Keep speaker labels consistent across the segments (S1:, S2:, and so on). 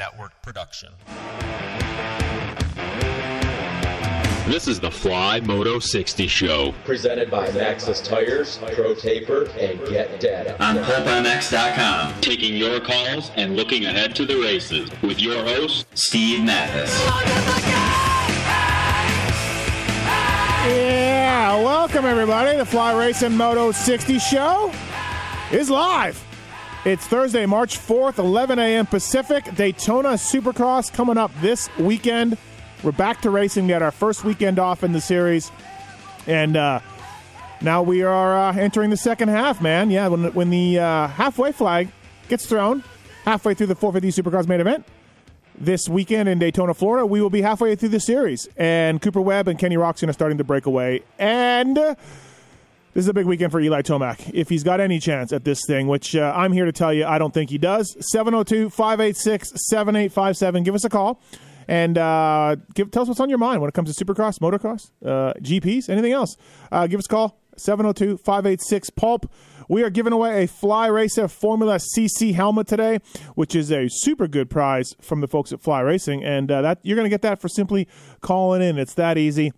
S1: Network production.
S2: This is the Fly Moto 60 Show.
S3: presented by Maxxis Tires, Pro Taper, and Get Data.
S2: on PulpMX.com. Taking your calls and looking ahead to the races with your host, Steve Matthes.
S4: Yeah, welcome everybody. The Fly Racing Moto 60 show is live. It's Thursday, March 4th, 11 a.m. Pacific. Daytona Supercross coming up this weekend. We're back to racing. We had our first weekend off in the series, and uh, now we are uh, entering the second half. Man, yeah, when when the uh, halfway flag gets thrown halfway through the 450 Supercross main event, this weekend in Daytona, Florida, we will be halfway through the series, and Cooper Webb and Kenny Roczen are starting to break away. And this is a big weekend for Eli Tomac. If he's got any chance at this thing, which uh, I'm here to tell you, I don't think he does. 702 586 7857. Give us a call and uh, give, tell us what's on your mind when it comes to supercross, motocross, uh, GPs, anything else. Uh, give us a call 702 586 Pulp. We are giving away a Fly Racer Formula CC helmet today, which is a super good prize from the folks at Fly Racing, and uh, that you're going to get that for simply calling in. It's that easy.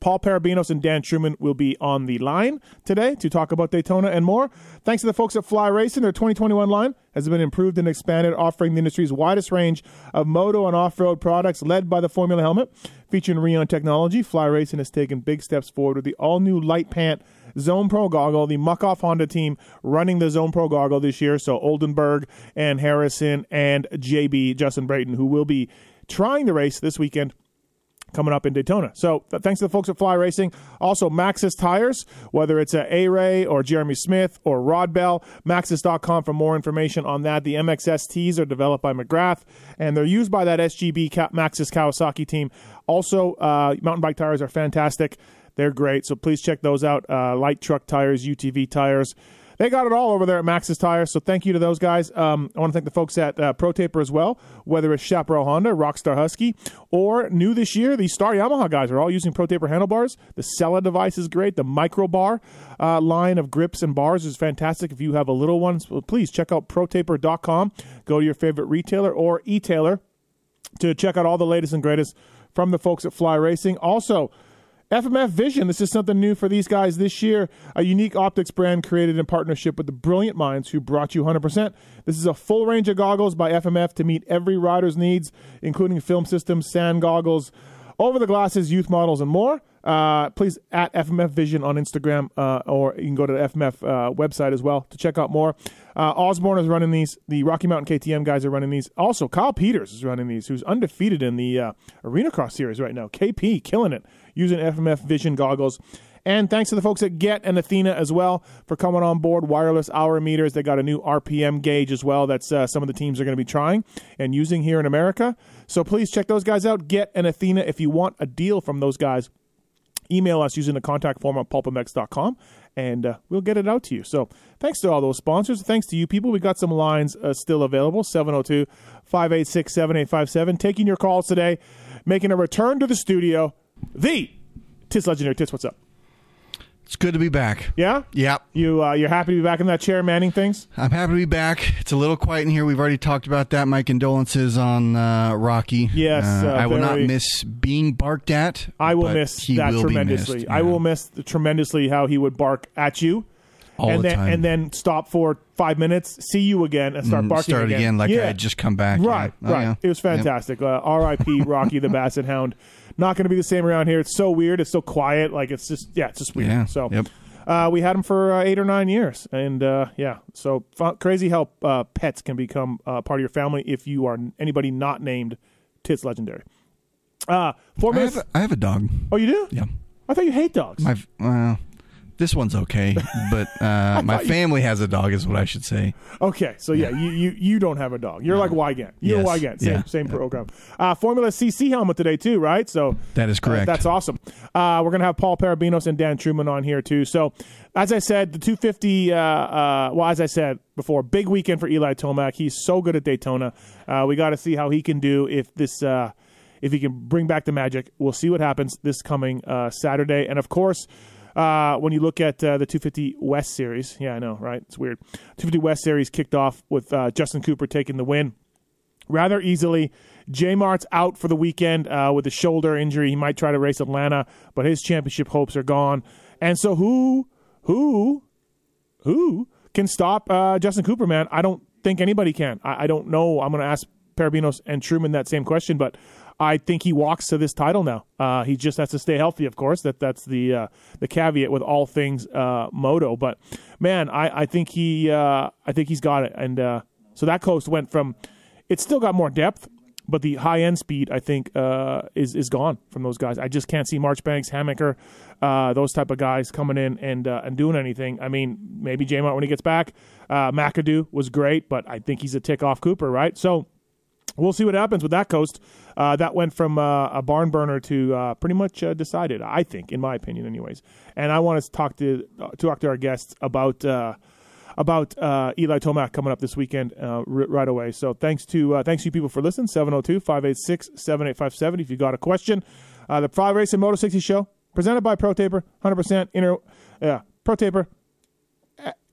S4: Paul Perebijnos and Dan Truman will be on the line today to talk about Daytona and more. Thanks to the folks at Fly Racing, their 2021 line has been improved and expanded, offering the industry's widest range of moto and off-road products, led by the Formula helmet. Featuring Rheon technology, Fly Racing has taken big steps forward with the all-new Light Pant Zone Pro goggle. The Muc-Off Honda team running the Zone Pro goggle this year. So Oldenburg and Harrison and JB Justin Brayton, who will be trying to race this weekend coming up in Daytona. So th- thanks to the folks at Fly Racing. Also, Maxxis Tires, whether it's a A-Ray or Jeremy Smith or Rod Bell, Maxxis.com for more information on that. The MXSTs are developed by McGrath, and they're used by that SGB Ka- Maxxis Kawasaki team. Also, uh, mountain bike tires are fantastic. They're great, so please check those out. Uh, light truck tires, UTV tires. They got it all over there at Maxxis Tires, so thank you to those guys. Um, I want to thank the folks at uh, Pro Taper as well, whether it's Chaparral Honda, Rockstar Husky, or new this year, the Star Yamaha guys are all using Pro Taper handlebars. The Sella device is great. The Micro Bar uh, line of grips and bars is fantastic. If you have a little one, please check out ProTaper.com. Go to your favorite retailer or e-tailer to check out all the latest and greatest from the folks at Fly Racing. Also, FMF Vision, this is something new for these guys this year. A unique optics brand created in partnership with the brilliant minds who brought you 100%. This is a full range of goggles by FMF to meet every rider's needs, including film systems, sand goggles, over the glasses, youth models, and more. Uh, please at FMF Vision on Instagram, uh, or you can go to the FMF uh, website as well to check out more. Uh, Osborne is running these. The Rocky Mountain KTM guys are running these. Also, Kyle Peters is running these, who's undefeated in the uh, Arena Cross Series right now. KP killing it using FMF Vision goggles. And thanks to the folks at Get and Athena as well for coming on board. Wireless hour meters. They got a new RPM gauge as well. That's uh, some of the teams are going to be trying and using here in America. So please check those guys out. Get and Athena if you want a deal from those guys. Email us using the contact form on pulpmx.com and uh, we'll get it out to you. So thanks to all those sponsors. Thanks to you people. We got some lines uh, still available 702 586 7857. Taking your calls today, making a return to the studio. The Tis Legendary Tis. what's up?
S5: It's good to be back.
S4: Yeah?
S5: Yep.
S4: You uh, you're happy to be back in that chair manning things?
S5: I'm happy to be back. It's a little quiet in here. We've already talked about that. My condolences on uh, Rocky.
S4: Yes,
S5: Uh,
S4: uh,
S5: I will not
S4: very-
S5: miss being barked at.
S4: I will
S5: but
S4: miss
S5: he
S4: that
S5: will be
S4: tremendously.
S5: missed,
S4: I
S5: yeah.
S4: will miss the, tremendously how he would bark at you.
S5: All
S4: and
S5: the
S4: then
S5: time.
S4: and then stop for five minutes, see you again, and start
S5: Mm,
S4: barking
S5: start again like
S4: yeah.
S5: I had just come back. yeah.
S4: Right,
S5: Oh,
S4: right.
S5: yeah.
S4: It was fantastic. Uh, R.I.P. Rocky the Basset Hound. Not going to be the same around here. It's so weird. It's so quiet. Like it's just yeah, it's just weird.
S5: Yeah,
S4: So
S5: yep.
S4: uh, we had them for uh, eight or nine years, and uh, yeah, so f- crazy how uh, pets can become uh, part of your family if you are anybody not named Tits Legendary. Uh,
S5: I have, a, I have a dog.
S4: oh, you do?
S5: Yeah.
S4: I thought you hate dogs.
S5: My well, this one's okay, but uh, my family has a dog, is what I should say.
S4: Okay, so yeah, you, you you don't have a dog. You're like Weigandt. You're
S5: Yes.
S4: Weigandt. Same
S5: Yeah.
S4: same program. Uh, Formula CC helmet today too, right? So
S5: That is
S4: uh,
S5: correct.
S4: that's awesome. Uh, we're gonna have Paul Perebijnos and Dan Truman on here too. So as I said, the 250. Uh, uh, well, as I said before, big weekend for Eli Tomac. He's so good at Daytona. Uh, we got to see how he can do if this. Uh, if he can bring back the magic, we'll see what happens this coming uh, Saturday. And of course, uh, when you look at uh, the 250 West Series, yeah, I know, right? It's weird. 250 West Series kicked off with uh, Justin Cooper taking the win rather easily. J Mart's out for the weekend uh, with a shoulder injury. He might try to race Atlanta, but his championship hopes are gone. And so, who, who, who can stop uh, Justin Cooper? Man, I don't think anybody can. I, I don't know. I'm going to ask Perebijnos and Truman that same question, but I think he walks to this title now. Uh, he just has to stay healthy, of course. That that's the uh, the caveat with all things uh, moto. But man, I, I think he uh, I think he's got it. And uh, so that coast went from it's still got more depth, but the high end speed I think uh, is is gone from those guys. I just can't see Marchbanks, Hammaker, those type of guys coming in and and doing anything. I mean, maybe J when he gets back. McAdoo was great, but I think he's a tick off Cooper, right? So we'll see what happens with that coast. Uh, that went from uh, a barn burner to uh, pretty much uh, decided, I think, in my opinion, anyways. And I want to talk to uh, talk to our guests about uh, about Eli Tomac coming up this weekend r- right away. So thanks to thanks to you people for listening. 702-586-7857 If you got a question, the Five Race and Moto 60 Show presented by Pro Taper, 100% inner yeah Pro Taper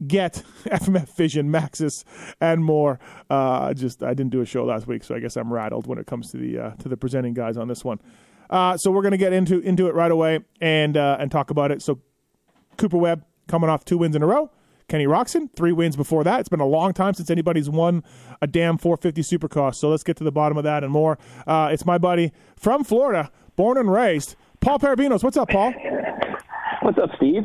S4: get FMF Vision, Maxxis, and more. Uh, just I didn't do a show last week, so I guess I'm rattled when it comes to the uh, to the presenting guys on this one. Uh, so we're gonna get into into it right away and uh, and talk about it. So Cooper Webb coming off two wins in a row. Kenny Roczen, three wins before that. It's been a long time since anybody's won a damn 450 Supercross. So let's get to the bottom of that and more. Uh, it's my buddy from Florida, born and raised, Paul Perebijnos. What's up, Paul?
S6: What's up, Steve?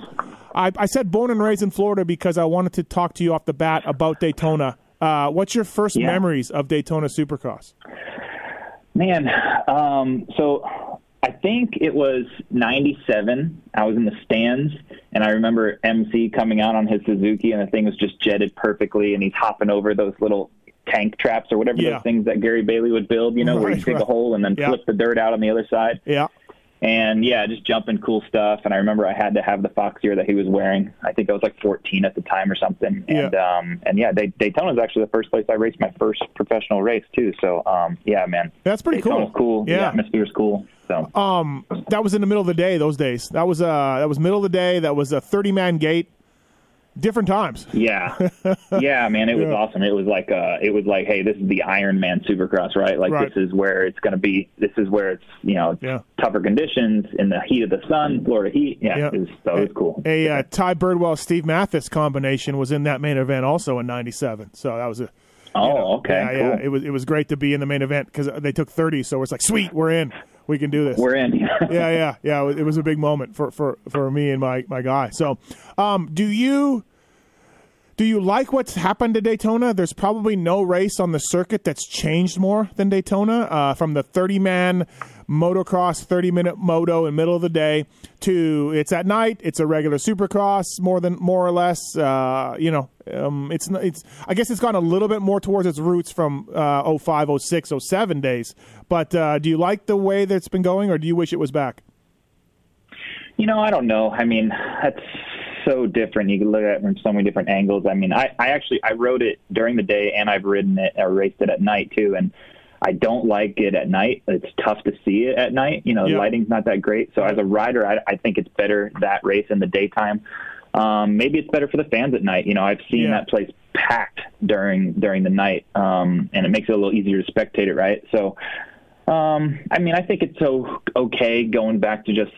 S4: I, I said born and raised in Florida because I wanted to talk to you off the bat about Daytona. Uh, what's your first
S6: Yeah.
S4: memories of Daytona Supercross?
S6: Man, um, so I think it was 97. I was in the stands, and I remember MC coming out on his Suzuki, and the thing was just jetted perfectly, and he's hopping over those little tank traps or whatever
S4: Yeah.
S6: those things that Gary Bailey would build, you know, where you dig
S4: right.
S6: a hole and then
S4: Yeah.
S6: flip the dirt out on the other side.
S4: Yeah.
S6: And yeah, just jumping cool stuff. And I remember I had to have the Fox gear that he was wearing. I think I was like 14 at the time or something.
S4: Yeah.
S6: And um, and yeah, Day- Daytona was actually the first place I raced my first professional race too. So um, yeah, man,
S4: That's pretty cool.
S6: cool.
S4: Yeah.
S6: the atmosphere's cool. So
S4: Um, that was in the middle of the day those days. That was uh, that was middle of the day. That was a 30 man gate. Different times.
S6: yeah, yeah, man, it was
S4: Yeah.
S6: awesome. It was like uh, it was like, hey, this is the Iron Man Supercross, right? Like
S4: Right.
S6: this is where it's going to be. This is where it's you know
S4: Yeah.
S6: tougher conditions in the heat of the sun, Florida heat. Yeah,
S4: Yeah.
S6: it was so it was cool.
S4: A uh, Ty Birdwell Steve Matthes combination was in that main event also in '97. So that was a
S6: oh,
S4: you know,
S6: okay,
S4: yeah,
S6: cool.
S4: yeah. It was it was great to be in the main event because they took 30. So it's like sweet, we're in. We can do this.
S6: We're in.
S4: yeah, yeah, yeah. It was a big moment for for for me and my my guy. So, um, do you do you like what's happened to Daytona? There's probably no race on the circuit that's changed more than Daytona. Uh, from the 30 man motocross, 30 minute moto in middle of the day to it's at night. It's a regular Supercross, more than more or less. Uh, you know, um, it's it's. I guess it's gone a little bit more towards its roots from uh, 05, 06, 07 days. But uh, do you like the way that's been going, or do you wish it was back?
S6: You know, I don't know. I mean, that's so different. You can look at it from so many different angles. I mean, I, I actually I wrote it during the day and I've ridden it or raced it at night too. And I don't like it at night. It's tough to see it at night. You know,
S4: Yeah.
S6: the lighting's not that great. So as a rider, I, I think it's better that race in the daytime. Um, maybe it's better for the fans at night. You know, I've seen
S4: Yeah.
S6: that place packed during during the night, um, and it makes it a little easier to spectate it, right? So, um, I mean, I think it's so okay going back to just,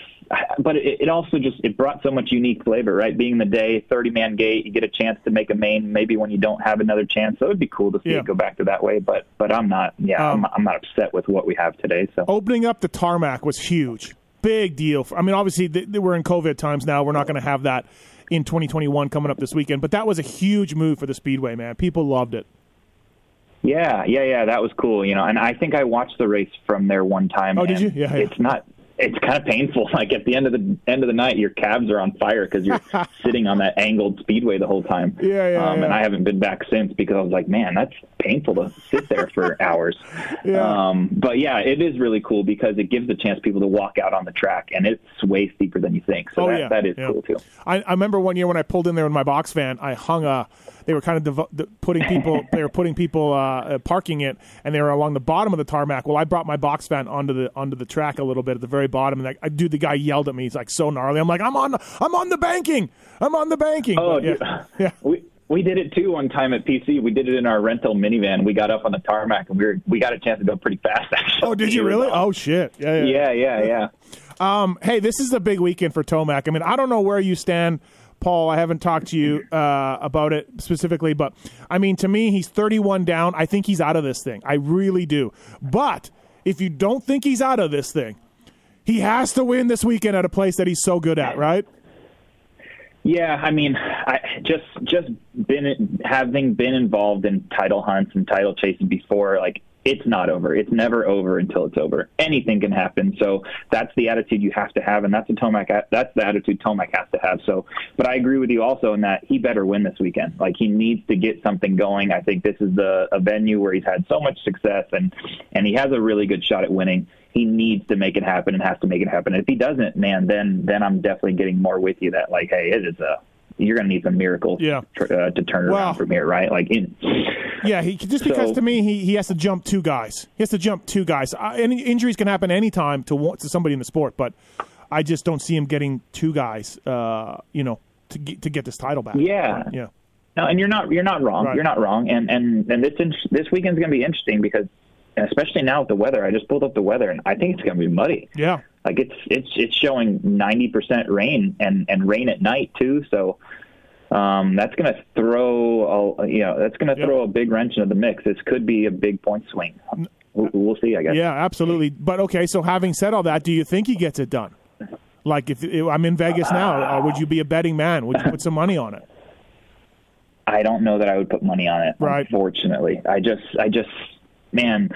S6: but it, it also just it brought so much unique flavor, right? Being the day, thirty man gate, you get a chance to make a main, maybe when you don't have another chance. So it'd be cool to see
S4: Yeah.
S6: it go back to that way. But but I'm not, yeah,
S4: Um,
S6: I'm, I'm not upset with what we have today. So
S4: opening up the tarmac was huge. Big deal. For, I mean, obviously, th- th- we're in COVID times now. We're not going to have that in 2021 coming up this weekend, but that was a huge move for the Speedway, man. People loved it.
S6: Yeah, yeah, yeah. That was cool. You know, and I think I watched the race from there one time.
S4: Oh, did you? Yeah, yeah.
S6: It's not. It's kind of painful. Like at the end of the end of the night, your calves are on fire because you're sitting on that angled speedway the whole time.
S4: Yeah, yeah,
S6: Um,
S4: yeah.
S6: And I haven't been back since because I was like, man, that's painful to sit there for hours.
S4: Yeah.
S6: Um, but yeah, it is really cool because it gives a chance people to walk out on the track, and it's way steeper than you think. So
S4: Oh,
S6: that,
S4: yeah,
S6: that is
S4: yeah.
S6: cool too.
S4: I, I remember one year when I pulled in there in my box van, I hung a. They were kind of the, putting people. they were putting people uh, uh, parking it, and they were along the bottom of the tarmac. Well, I brought my box van onto the onto the track a little bit at the very bottom, and like, I, dude, the guy yelled at me. He's like so gnarly. I'm like, I'm on, I'm on the banking. I'm on the banking.
S6: Oh,
S4: yeah, yeah.
S6: We we did it too one time at PC. We did it in our rental minivan. We got up on the tarmac and we were we got a chance to go pretty fast. Actually.
S4: Oh, did you really? Oh shit. Yeah, yeah.
S6: yeah, yeah, yeah.
S4: hey, this is a big weekend for Tomac. I mean, I don't know where you stand, Paul. I haven't talked to you uh, about it specifically, but I mean, to me, he's 31 down. I think he's out of this thing. I really do. But if you don't think he's out of this thing, he has to win this weekend at a place that he's so good at, right?
S6: Yeah, I mean, I just just been having been involved in title hunts and title chases before. Like, it's not over. It's never over until it's over. Anything can happen. So that's the attitude you have to have, and that's the Tomac. That's the attitude Tomac has to have. So, but I agree with you also in that he better win this weekend. Like, he needs to get something going. I think this is the a venue where he's had so much success, and and he has a really good shot at winning he needs to make it happen and has to make it happen. And if he doesn't, man, then then I'm definitely getting more with you that like, hey, it is a you're going to need some miracles
S4: Yeah.
S6: tr- uh, to turn it
S4: Well-
S6: around from here, right? Like, in,
S4: Yeah, he just because
S6: So-
S4: to me he, he has to jump two guys. He has to jump two guys. Uh, any injuries can happen anytime to to somebody in the sport, but I just don't see him getting two guys. Uh, you know, to get, to get this title back.
S6: Yeah.
S4: yeah.
S6: no, and you're not you're not wrong.
S4: Right.
S6: You're not wrong. And and and this in- this weekend's going to be interesting because especially now with the weather. I just pulled up the weather, and I think it's going to be muddy.
S4: Yeah.
S6: Like it's it's it's showing 90% rain and and rain at night too. So. Um, that's going to throw, a, you know, that's going to
S4: Yep.
S6: throw a big wrench into the mix. This could be a big point swing. We'll, we'll see, I guess.
S4: Yeah, absolutely. But okay, so having said all that, do you think he gets it done? Like if, if I'm in Vegas now, uh, would you be a betting man? Would you put some money on it?
S6: I don't know that I would put money on it.
S4: Right.
S6: Unfortunately, I just, I just, man,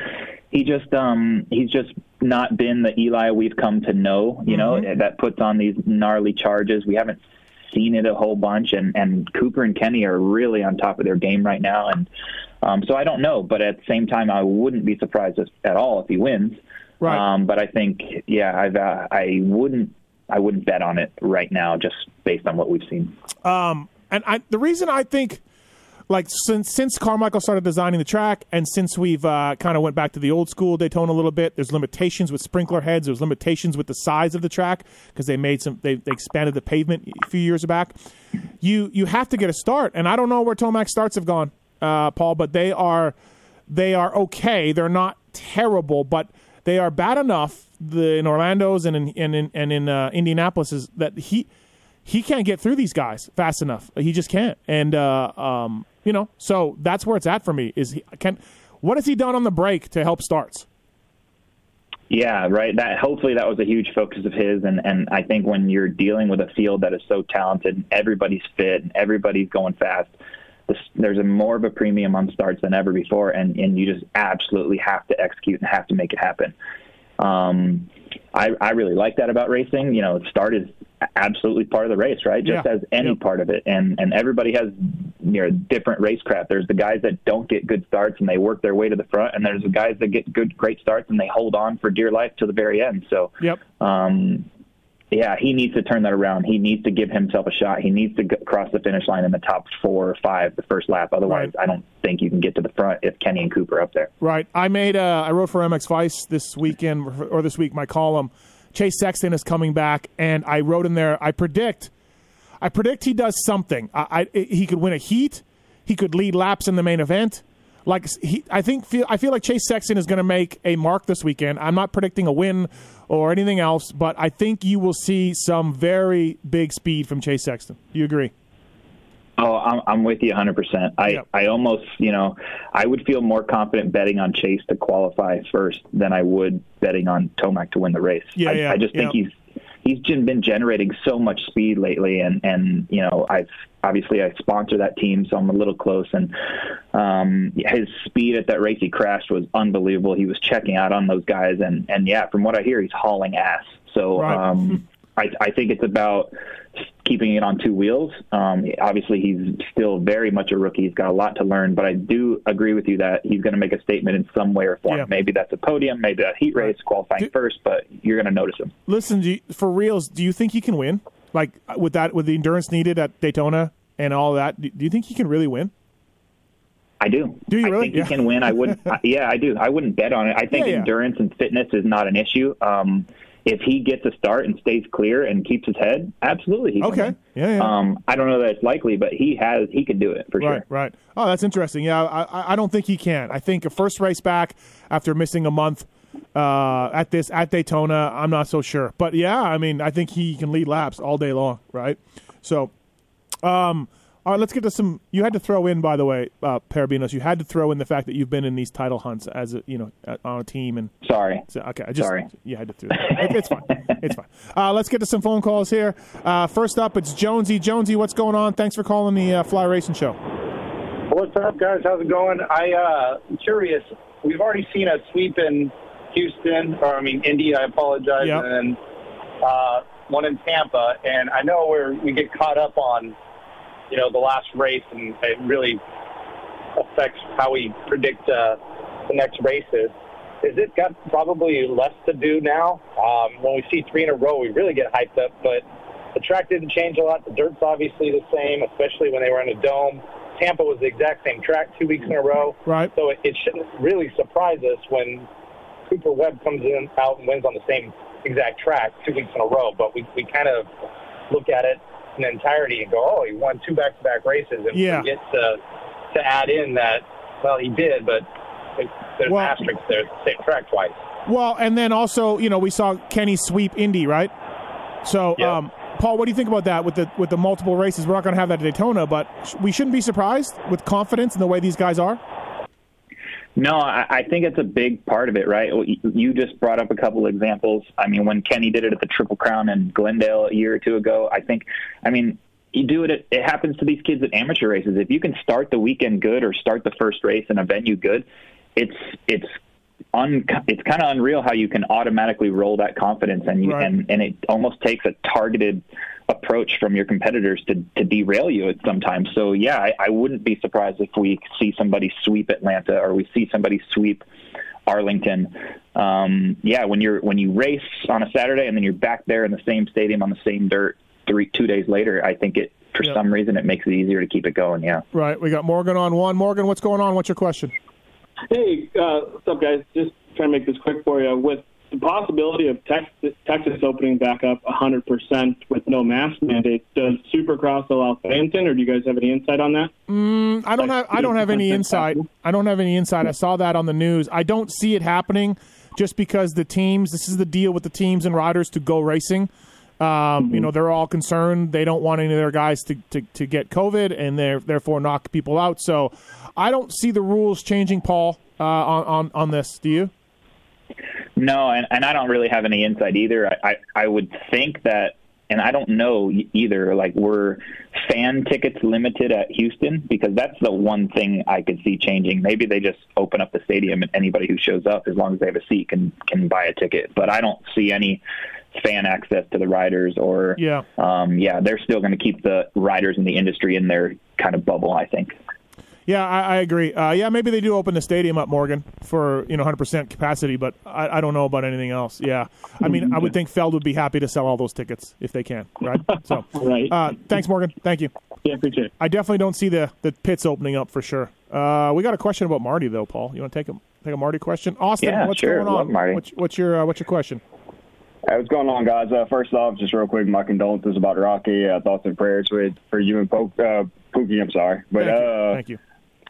S6: he just, um, he's just not been the Eli we've come to know. You know, that puts on these gnarly charges. We haven't seen it a whole bunch, and and Cooper and Kenny are really on top of their game right now, and um, so I don't know. But at the same time, I wouldn't be surprised at all if he wins.
S4: Right.
S6: Um, but I think, yeah, I've, uh, I wouldn't, I wouldn't bet on it right now, just based on what we've seen.
S4: Um, and I, the reason I think, like since since Carmichael started designing the track, and since we've uh, kind of went back to the old school Daytona a little bit, there's limitations with sprinkler heads. There's limitations with the size of the track because they made some. They, they expanded the pavement a few years back. You you have to get a start, and I don't know where Tomac starts have gone, uh, Paul, but they are they are okay. They're not terrible, but they are bad enough. The in Orlando's and in and in and in uh, Indianapolis is that he he can't get through these guys fast enough. He just can't. And uh, um, you know, so that's where it's at for me. Is he can what has he done on the break to help starts?
S6: Yeah, right. That hopefully that was a huge focus of his, and and I think when you're dealing with a field that is so talented, everybody's fit, and everybody's going fast, there's a more of a premium on starts than ever before, and and you just absolutely have to execute and have to make it happen. Um, I I really like that about racing. You know, start is absolutely part of the race, right? Just
S4: Yeah.
S6: as any
S4: Yeah.
S6: part of it, and and everybody has you know different racecraft. There's the guys that don't get good starts and they work their way to the front, and there's the guys that get good great starts and they hold on for dear life to the very end. So
S4: Yep.
S6: um, yeah, he needs to turn that around. He needs to give himself a shot. He needs to g- cross the finish line in the top four or five the first lap. Otherwise,
S4: Right.
S6: I don't think you can get to the front if Kenny and Cooper are up there.
S4: Right. I made uh, I wrote for MX Vice this weekend or this week my column. Chase Sexton is coming back, and I wrote in there. I predict, I predict he does something. I, I he could win a heat. He could lead laps in the main event. Like he, I think feel I feel like Chase Sexton is going to make a mark this weekend. I'm not predicting a win or anything else, but I think you will see some very big speed from Chase Sexton. You agree?
S6: Oh, I'm, I'm with you 100%. I,
S4: Yep.
S6: I almost, you know, I would feel more confident betting on Chase to qualify first than I would betting on Tomac to win the race.
S4: Yeah,
S6: I,
S4: yeah,
S6: I just think
S4: yeah.
S6: he's he's been generating so much speed lately, and and you know I've obviously I sponsor that team, so I'm a little close, and um, his speed at that race he crashed was unbelievable. He was checking out on those guys, and and yeah, from what I hear, he's hauling ass. So
S4: Right.
S6: um, I, I think it's about keeping it on two wheels. Um, obviously, he's still very much a rookie. He's got a lot to learn, but I do agree with you that he's going to make a statement in some way or form.
S4: Yeah.
S6: Maybe that's a podium, maybe a heat race, qualifying
S4: Do-
S6: first, but you're going to notice him.
S4: Listen, do you, for reals, do you think he can win? Like with that, with the endurance needed at Daytona and all that, do do you think he can really win?
S6: I do.
S4: Do you
S6: I
S4: really?
S6: think
S4: Yeah.
S6: he can win. I wouldn't. I- yeah, I do. I wouldn't bet on it. I think
S4: yeah.
S6: endurance and fitness is not an issue. Um, if he gets a start and stays clear and keeps his head, absolutely he can
S4: Okay.
S6: win.
S4: Yeah, yeah.
S6: Um, I don't know that it's likely, but he has. He can do it for sure.
S4: Right,
S6: sure.
S4: right. Oh, that's interesting. Yeah, I, I- I don't think he can. I think a first race back after missing a month uh, at this at Daytona, I'm not so sure. But yeah, I mean, I think he can lead laps all day long, right? So, um, all right, let's get to some. You had to throw in, by the way, uh, Perebijnos. You had to throw in the fact that you've been in these title hunts as a, you know uh, on a team and
S6: Sorry.
S4: so, okay, I just
S6: Sorry.
S4: you had to do that. It- it's fine. It's fine. Uh, let's get to some phone calls here. Uh, first up, it's Jonesy. Jonesy, what's going on? Thanks for calling the uh, Fly Racing Show.
S7: What's up, guys? How's it going? I uh, I'm curious. We've already seen a sweep in Houston, or I mean Indy. I apologize,
S4: Yep.
S7: and uh, one in Tampa. And I know where we get caught up on, you know, the last race, and it really affects how we predict uh, the next races. Is it got probably less to do now? Um, when we see three in a row, we really get hyped up, but the track didn't change a lot. The dirt's obviously the same, especially when they were in a dome. Tampa was the exact same track two weeks in a row.
S4: Right.
S7: So it, it shouldn't really surprise us when Cooper Webb comes in out and wins on the same exact track two weeks in a row. But we, we kind of look at it in entirety and go, oh, he won two back-to-back races, and
S4: Yeah.
S7: forget to to add in that. Well, he did, but there's
S4: Well-
S7: an asterisk there. Same track twice.
S4: Well, and then also, you know, we saw Kenny sweep Indy, right? So,
S7: Yeah.
S4: um, Paul, what do you think about that with the with the multiple races? We're not going to have that at Daytona, but sh- we shouldn't be surprised with confidence in the way these guys are.
S6: No, I, I think it's a big part of it, right? You- just brought up a couple of examples. I mean, when Kenny did it at the Triple Crown in Glendale a year or two ago, I think, I mean, you do it. It happens to these kids at amateur races. If you can start the weekend good or start the first race in a venue good, it's it's un, it's kind of unreal how you can automatically roll that confidence and you
S4: Right.
S6: and and it almost takes a targeted approach from your competitors to to derail you at sometimes. So yeah, I, I wouldn't be surprised if we see somebody sweep Atlanta or we see somebody sweep Arlington. Um, yeah, when you're when you race on a Saturday and then you're back there in the same stadium on the same dirt three two days later, I think it for
S4: Yeah.
S6: some reason it makes it easier to keep it going. Yeah.
S4: Right. We got Morgan on one. Morgan, what's going on? What's your question?
S8: Hey, uh, what's up, guys? Just trying to make this quick for you. With the possibility of Texas, Texas opening back up 100% with no mask mandate, does Supercross allow fans in, or do you guys have any insight on that?
S4: I don't have I don't have any insight. I don't have any insight. I saw that on the news. I don't see it happening just because the teams. This is the deal with the teams and riders to go racing. Um, You know, they're all concerned. They don't want any of their guys to, to, to get COVID and they're therefore knock people out. So I don't see the rules changing, Paul, uh, on, on, on this. Do you?
S6: No, and, and I don't really have any insight either. I, I, I would think that, and I don't know either, like, were fan tickets limited at Houston? Because that's the one thing I could see changing. Maybe they just open up the stadium and anybody who shows up, as long as they have a seat, can, can buy a ticket. But I don't see any fan access to the riders or,
S4: Yeah.
S6: um, yeah, they're still going to keep the riders in the industry in their kind of bubble, I think.
S4: Yeah, I, I agree. Uh, yeah, maybe they do open the stadium up, Morgan, for you know 100% capacity, but I, I don't know about anything else. Yeah, I mean, I would think Feld would be happy to sell all those tickets if they can, right? So,
S8: Right.
S4: uh, thanks, Morgan. Thank you.
S8: Yeah, appreciate it.
S4: I definitely don't see the the pits opening up for sure. Uh, we got a question about Marty though, Paul. You want to take a take a Marty question? Austin,
S6: Yeah,
S4: what's
S6: sure.
S4: going on?
S6: Love Marty.
S4: What's, what's your uh, what's your question?
S9: Hey, what's going on, guys? Uh, first off, just real quick, my condolences about Rocky. Uh, thoughts and prayers with for you and Poke, uh, Pookie. I'm sorry, but
S4: Thank you.
S9: uh,
S4: Thank you.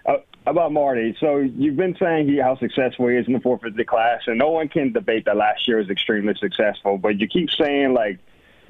S9: uh, about Marty. So you've been saying he, how successful he is in the 450 class, and no one can debate that last year was extremely successful. But you keep saying like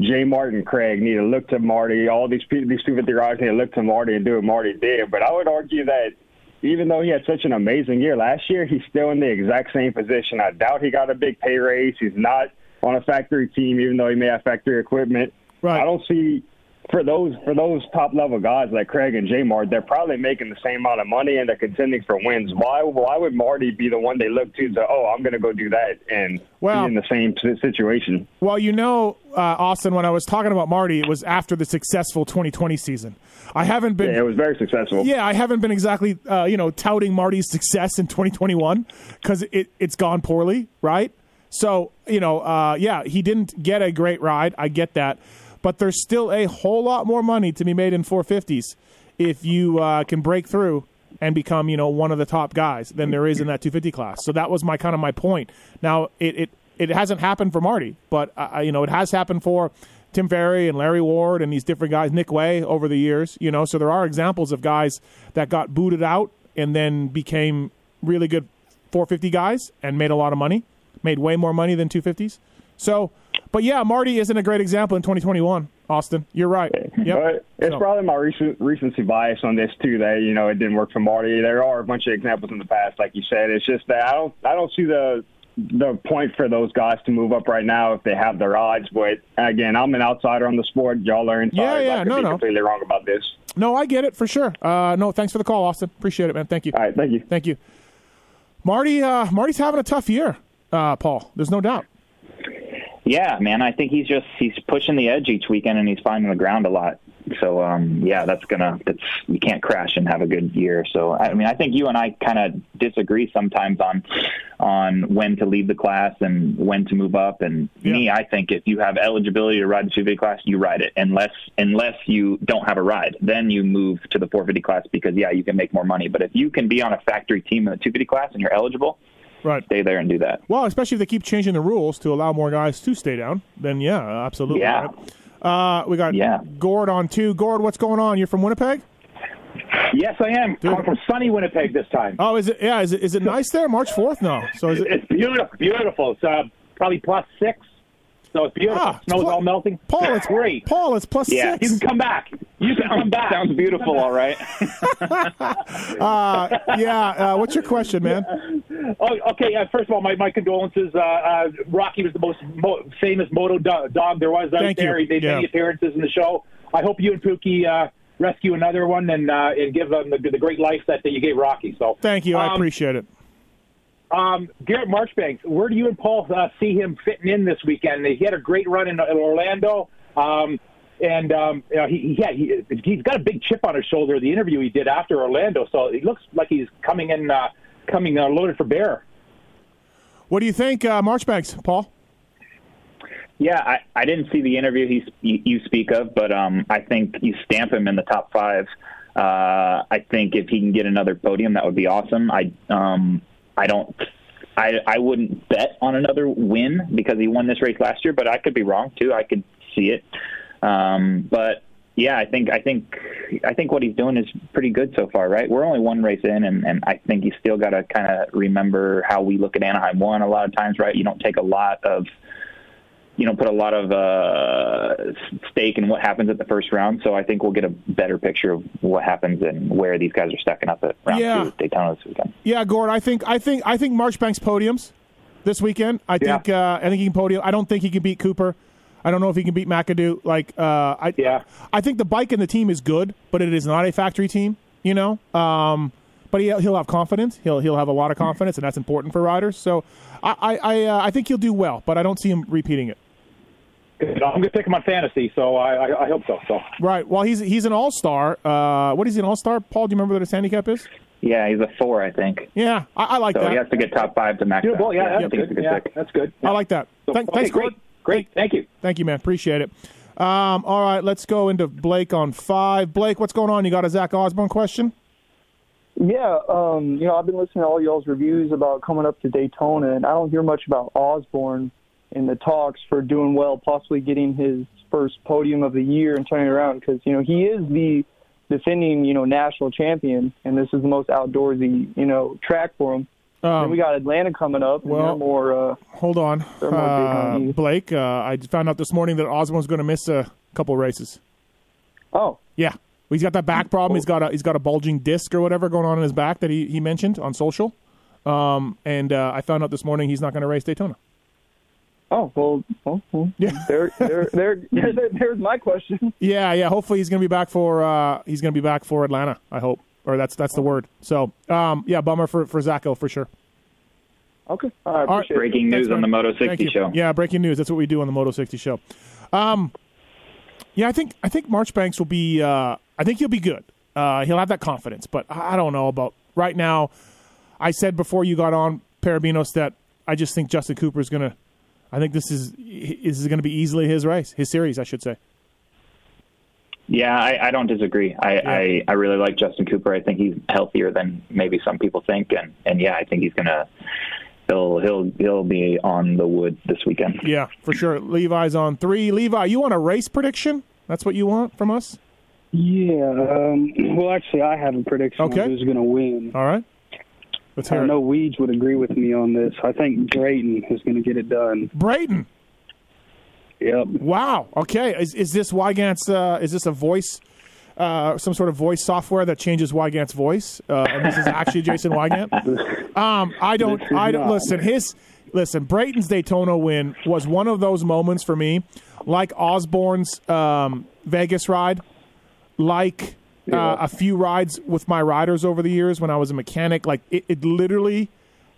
S9: Jay Martin, Craig need to look to Marty. All these people, these 250 riders need to look to Marty and do what Marty did. But I would argue that even though he had such an amazing year last year, he's still in the exact same position. I doubt he got a big pay raise. He's not on a factory team, even though he may have factory equipment.
S4: Right.
S9: I don't see for those for those top level guys like Craig and J Mart, they're probably making the same amount of money and they're contending for wins. Why why would Marty be the one they look to to oh I'm going to go do that and
S4: Well-
S9: be in the same situation?
S4: Well, you know, uh, Austin, when I was talking about Marty, it was after the successful 2020 season. I haven't been.
S9: Yeah, it was very successful.
S4: Yeah, I haven't been exactly, uh, you know, touting Marty's success in 2021 because it, it's gone poorly, right? So, you know, uh, yeah, he didn't get a great ride. I get that. But there's still a whole lot more money to be made in 450s if you uh, can break through and become, you know, one of the top guys than there is in that 250 class. So that was my kind of my point. Now, it, it, it hasn't happened for Marty, but, uh, you know, it has happened for Tim Ferry and Larry Ward and these different guys, Nick Wey over the years, you know. So there are examples of guys that got booted out and then became really good 450 guys and made a lot of money, made way more money than 250s. So, but yeah, Marty isn't a great example in 2021. Austin, you're right. Yep.
S9: But it's
S4: So-
S9: probably my recent recency bias on this too. That you know it didn't work for Marty. There are a bunch of examples in the past, like you said. It's just that I don't I don't see the the point for those guys to move up right now if they have their odds. But again, I'm an outsider on the sport. Y'all are insiders.
S4: Yeah, yeah,
S9: I could
S4: no,
S9: be
S4: no.
S9: completely wrong about this.
S4: No, I get it for sure. Uh, no, thanks for the call, Austin. Appreciate it, man. Thank you.
S9: All right, thank you.
S4: Thank you. Marty, uh, Marty's having a tough year, uh, Paul. There's no doubt.
S6: Yeah, man. I think he's just he's pushing the edge each weekend, and he's finding the ground a lot. So um, yeah, that's gonna that's you can't crash and have a good year. So I mean, I think you and I kind of disagree sometimes on on when to leave the class and when to move up. And me, I think if you have eligibility to ride the 250 class, you ride it. Unless unless you don't have a ride, then you move to the 450 class because yeah, you can make more money. But if you can be on a factory team in the 250 class and you're eligible,
S4: Right.
S6: stay there and do that.
S4: Well, especially if they keep changing the rules to allow more guys to stay down, then yeah, absolutely.
S6: Yeah.
S4: right? Uh, we got
S6: Yeah.
S4: Gord on two. Gord, what's going on? You're from Winnipeg?
S10: Yes, I am. I'm from sunny Winnipeg this time.
S4: Oh, is it? Yeah, is it? Is it nice there? March fourth? No. So is it?
S10: It's beautiful, beautiful. It's uh, probably plus six, so it's beautiful.
S4: Ah,
S10: Snow's
S4: Paul-
S10: all melting.
S4: Paul, it's
S10: great.
S4: Paul, it's plus
S6: Yeah.
S4: six.
S10: You can come back. You can come back.
S6: Sounds beautiful, all right.
S4: Uh, yeah. Uh, what's your question, man?
S10: Oh, okay. Uh, first of all, my, my condolences. Uh, uh, Rocky was the most mo- famous moto do- dog there was out
S4: Thank you.
S10: there. He made
S4: Yeah.
S10: many appearances in the show. I hope you and Pookie uh, rescue another one and uh, and give them the, the great life that, that you gave Rocky. So
S4: Thank you. I
S10: Um,
S4: appreciate it.
S10: Um, Garrett Marchbanks, where do you and Paul uh, see him fitting in this weekend? He had a great run in, in Orlando, um, and um, you know, he, yeah, he, he's got a big chip on his shoulder. The interview he did after Orlando, so he looks like he's coming in, uh, coming uh, loaded for bear.
S4: What do you think, uh, Marchbanks, Paul?
S6: Yeah, I, I didn't see the interview he, you you speak of, but um, I think you stamp him in the top five. Uh, I think if he can get another podium, that would be awesome. I um, I don't. I, I wouldn't bet on another win because he won this race last year, but I could be wrong too. I could see it. Um, but yeah, I think I think I think what he's doing is pretty good so far, right? We're only one race in, and, and I think you still got to kind of remember how we look at Anaheim one a lot of times, right? You don't take a lot of you don't put a lot of uh, stake in what happens at the first round. So I think we'll get a better picture of what happens and where these guys are stacking up at round
S4: Yeah.
S6: two Daytona this weekend.
S4: Yeah, Gord. I think I think I think Marchbanks podiums this weekend. I think uh, I think he can podium. I don't think he can beat Cooper. I don't know if he can beat McAdoo. Like, uh, I
S10: yeah.
S4: I think the bike and the team is good, but it is not a factory team. You know, um, but he, he'll have confidence. He'll he'll have a lot of confidence, and that's important for riders. So I I I, uh, I think he'll do well, but I don't see him repeating it.
S10: Good. I'm going to pick him on fantasy, so I, I, I hope so. So
S4: Right. Well, he's he's an all star. Uh, what is he an all star? Paul, do you remember what his handicap is?
S6: Yeah, he's a four, I think.
S4: Yeah, I, I like
S6: so
S4: that.
S6: he has to get top five to max
S10: Yeah, well, yeah, that's
S6: think it's a
S10: good.
S6: good
S10: Yeah, that's good.
S4: I like that.
S10: So,
S4: Thank,
S10: okay,
S4: thanks,
S10: great. Great. Thank you.
S4: Thank you, man. Appreciate it. Um, all right, let's go into Blake on five. Blake, what's going on? You got a Zach Osborne question?
S11: Yeah, um, you know, I've been listening to all y'all's reviews about coming up to Daytona, and I don't hear much about Osborne in the talks for doing well, possibly getting his first podium of the year and turning around because you know he is the defending you know national champion, and this is the most outdoorsy you know track for him.
S4: Um,
S11: we got Atlanta coming up, and
S4: well-
S11: more. Uh,
S4: Hold on. Uh. Blake, uh, I found out this morning that Osborne's going to miss a couple races.
S11: oh,
S4: Yeah. He's got that back problem. He's got a he's got a bulging disc or whatever going on in his back that he, he mentioned on social. Um, and uh, I found out this morning he's not going to race Daytona.
S11: Oh well, well, well there, there, there, there, there's my question.
S4: Yeah, yeah. Hopefully he's going to be back for uh, he's going to be back for Atlanta. I hope, or that's that's the word. So, um, yeah, bummer for for Zacho for sure.
S11: Okay, all right.
S4: All right.
S11: appreciate it.
S6: Breaking news
S4: Thanks,
S6: on the. Moto
S4: Thank
S6: 60 show.
S4: Yeah, breaking news. That's what we do on the Moto 60 show. Um, yeah, I think I think Marchbanks will be. Uh, I think he'll be good. Uh, he'll have that confidence, but I I don't know about right now. I said before you got on Perebijnos that I just think Justin Cooper is gonna. I think this is this is going to be easily his race, his series, I should say.
S6: Yeah, I, I don't disagree. I, I I really like Justin Cooper. I think he's healthier than maybe some people think, and and yeah, I think he's gonna he'll he'll he'll be on the wood this weekend.
S4: Yeah, for sure. Levi's on three. Levi, you want a race prediction? That's what you want from us?
S12: Yeah. Um, well, actually, I have a prediction
S4: Okay.
S12: on who's going to win.
S4: All right. Let's hear
S12: I
S4: it.
S12: know Weeds would agree with me on this. I think Brayton is going to get it done.
S4: Brayton.
S12: Yep.
S4: Wow. Okay. Is is this Weigandt's? Uh, is this a voice? Uh, some sort of voice software that changes Weigandt's voice, uh, and this is actually Jason Weigandt. Um, I don't. I don't
S12: not.
S4: listen. His listen. Brayton's Daytona win was one of those moments for me, like Osborne's um, Vegas ride, like uh, a few rides with my riders over the years when I was a mechanic. Like it, it literally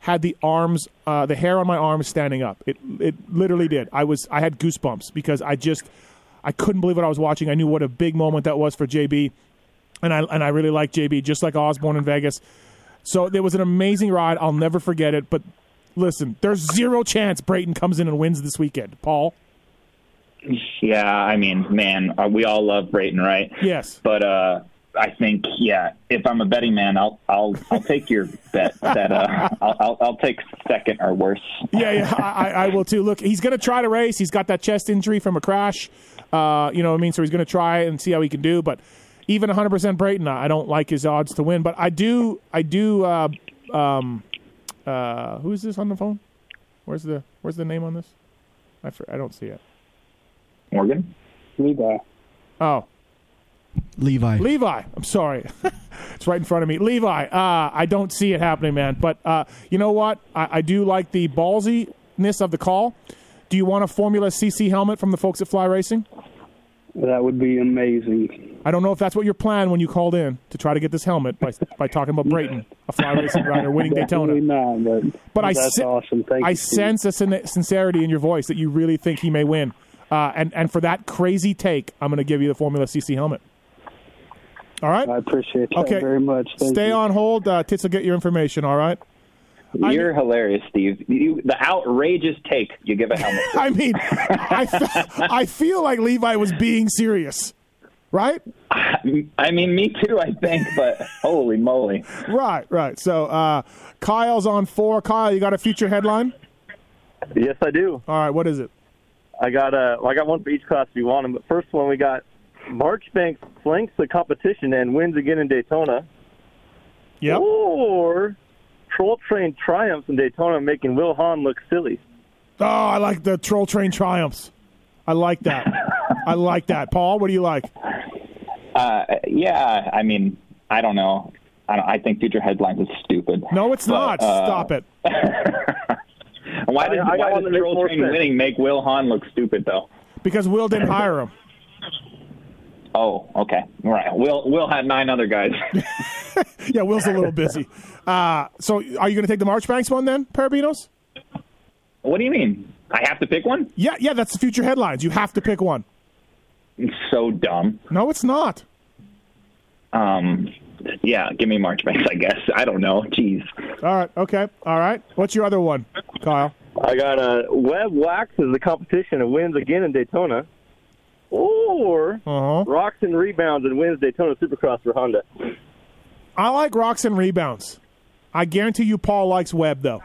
S4: had the arms, uh, the hair on my arms standing up. It it literally did. I was I had goosebumps because I just I couldn't believe what I was watching. I knew what a big moment that was for JB, and I and I really like JB just like Osborne in Vegas. So it was an amazing ride. I'll never forget it. But listen, there's zero chance Brayton comes in and wins this weekend. Paul.
S6: Yeah, I mean, man, uh, we all love Brayton, right?
S4: Yes.
S6: But uh, I think, yeah, if I'm a betting man, I'll I'll I'll take your bet that uh, I'll, I'll I'll take second or worse.
S4: Yeah, yeah, I, I- I will too. Look, he's going to try to race. He's got that chest injury from a crash. Uh, you know what I mean? So he's going to try and see how he can do. But even 100% Brayton, I don't like his odds to win. But I do, I do. Uh, um, uh, who is this on the phone? Where's the Where's the name on this? I I don't see it.
S6: Morgan.
S12: Levi.
S4: Oh,
S5: Levi.
S4: Levi. I'm sorry. it's right in front of me. Levi. Uh, I don't see it happening, man. But uh, you know what? I, I do like the ballsiness of the call. Do you want a Formula CC helmet from the folks at Fly Racing?
S12: That would be amazing.
S4: I don't know if that's what your plan when you called in to try to get this helmet by by talking about Brayton, a Fly Racing rider winning Daytona.
S12: Definitely not, but,
S4: But I
S12: that's
S4: sen-
S12: awesome. Thank
S4: I
S12: you.
S4: Sense a sin- sincerity in your voice that you really think he may win. Uh, and and for that crazy take, I'm going to give you the Formula CC helmet. All right.
S12: I appreciate that
S4: Okay.
S12: very much. Thank
S4: Stay
S12: you.
S4: on hold. Uh, Tits will get your information. All right.
S6: You're hilarious, Steve. You, the outrageous take you give a helmet. to.
S4: I mean, I, fe- I feel like Levi was being serious, right?
S6: I mean, me too. I think, but holy moly!
S4: Right, right. So uh, Kyle's on four. Kyle, you got a future headline?
S13: Yes, I do.
S4: All right, what is it?
S13: I got uh, well, I got one for each class if you want them. But first one, we got Marchbanks flanks the competition and wins again in Daytona.
S4: Yep.
S13: Or Troll Train triumphs in Daytona, making Will Hahn look silly.
S4: Oh, I like the troll train triumphs. I like that. I like that. Paul, what do you like?
S6: Uh, yeah, I mean, I don't know. I, don't, I think future headlines is stupid.
S4: No, it's
S6: But,
S4: not.
S6: uh,
S4: Stop it.
S6: Why does,
S13: I- I
S6: why does
S13: that
S6: Troll Train
S13: sense.
S6: winning make Will Hahn look stupid, though?
S4: Because Will didn't hire him.
S6: Oh, okay. All right. Will Will had nine other guys.
S4: Yeah, Will's a little busy. Uh, so, are you going to take the Marchbanks one then, Perebijnos?
S6: what do you mean? I have to pick one?
S4: Yeah, yeah, that's the future headlines. You have to pick one.
S6: It's so dumb.
S4: No, it's not.
S6: Um, yeah, give me Marchbanks, I guess. I don't know. Jeez.
S4: All right, okay. All right. What's your other one, Kyle?
S13: I got a uh, Webb waxes the competition and wins again in Daytona. Or
S4: Uh-huh.
S13: Roczen rebounds and wins Daytona Supercross for Honda.
S4: I like Roczen rebounds. I guarantee you Paul likes Webb, though.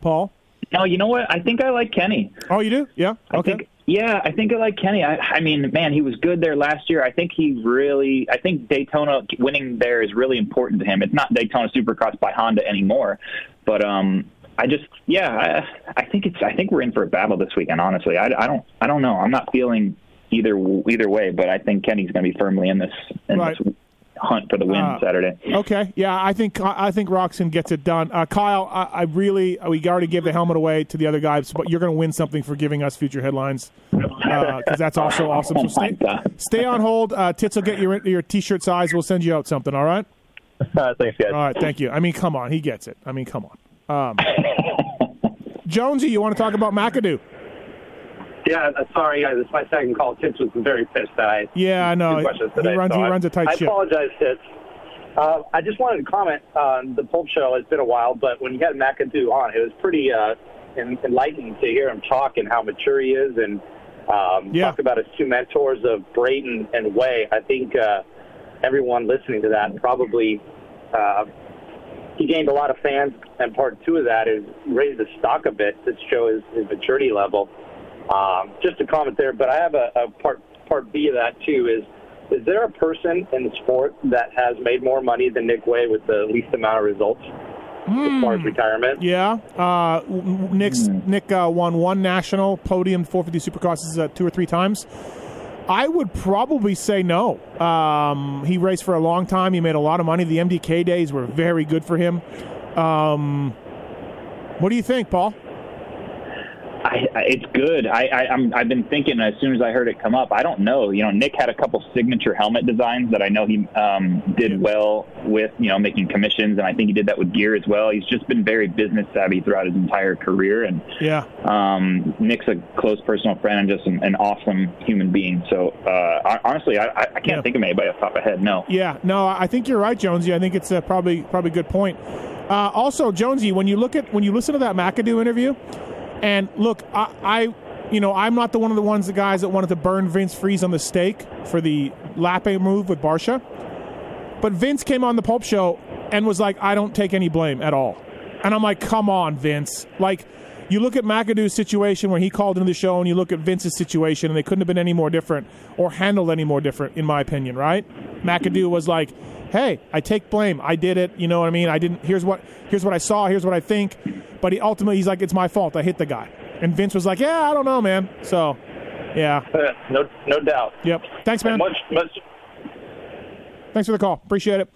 S4: Paul?
S6: No, you know what? I think I like Kenny.
S4: Oh, you do? Yeah.
S6: I
S4: Okay.
S6: think, yeah, I think I like Kenny. I, I mean, man, he was good there last year. I think he really, I think Daytona winning there is really important to him. It's not Daytona Supercross by Honda anymore, but um, I just, yeah, I, I think it's, I think we're in for a battle this weekend. Honestly, I, I don't, I don't know. I'm not feeling either either way, but I think Kenny's going to be firmly in this in
S4: Right.
S6: this hunt for the win
S4: Uh,
S6: Saturday.
S4: Okay, yeah, I think I think Roczen gets it done. Uh, Kyle, I, I really we already gave the helmet away to the other guys, but you're going to win something for giving us future headlines because that's also awesome. So stay, stay on hold. Uh, Tits will get your your t-shirt size. We'll send you out something. All right.
S13: Thanks, guys.
S4: All right, thank you. I mean, come on, he gets it. I mean, come on. Um, Jonesy, you want to talk about McAdoo?
S7: Yeah, uh, sorry, guys. It's my second call. Tits was very pissed that I
S4: Yeah, I know.
S7: questions
S4: He
S7: today,
S4: runs-
S7: so
S4: he
S7: I-
S4: runs a tight
S7: I
S4: ship.
S7: apologize, Tits. Uh, I just wanted to comment on the Pulp Show. It's been a while, but when you had McAdoo on, it was pretty uh, enlightening to hear him talk and how mature he is, and um, talk about his two mentors of Brayton and Wey. I think uh, everyone listening to that probably uh, he gained a lot of fans, and part two of that is raised the stock a bit to show his, his maturity level. Um, just a comment there, but I have a, a part part B of that too. Is is there a person in the sport that has made more money than Nick Wey with the least amount of results as far as retirement?
S4: Yeah, uh, w- w- Nick's, Nick uh, won one national podium 450 Supercrosses uh, two or three times. I would probably say no. Um, he raced for a long time. He made a lot of money. The MDK days were very good for him. Um, what do you think, Paul?
S6: I, I, it's good. I, I, I'm, I've been thinking as soon as I heard it come up. I don't know. You know, Nick had a couple signature helmet designs that I know he um, did well with. You know, making commissions, and I think he did that with gear as well. He's just been very business savvy throughout his entire career, and
S4: Yeah.
S6: um, Nick's a close personal friend and just an, an awesome human being. So uh, honestly, I, I can't think of anybody off the top of my head. No.
S4: Yeah, no, I think you're right, Jonesy. I think it's a probably probably good point. Uh, also, Jonesy, when you look at when you listen to that McAdoo interview, and look, I, I, you know, I'm not the one of the ones the guys that wanted to burn Vince Friese on the stake for the lapping move with Barcia, but Vince came on the Pulp Show and was like, I don't take any blame at all, and I'm like, come on, Vince, like. You look at McAdoo's situation when he called into the show, and you look at Vince's situation, and they couldn't have been any more different or handled any more different, in my opinion, right? McAdoo was like, "Hey, I take blame. I did it. You know what I mean? I didn't. Here's what here's what I saw. Here's what I think." But he ultimately he's like, "It's my fault. I hit the guy." And Vince was like, "Yeah, I don't know, man." So, yeah,
S7: no, no doubt.
S4: Yep. Thanks, man.
S7: Much, much.
S4: Thanks for the call. Appreciate it.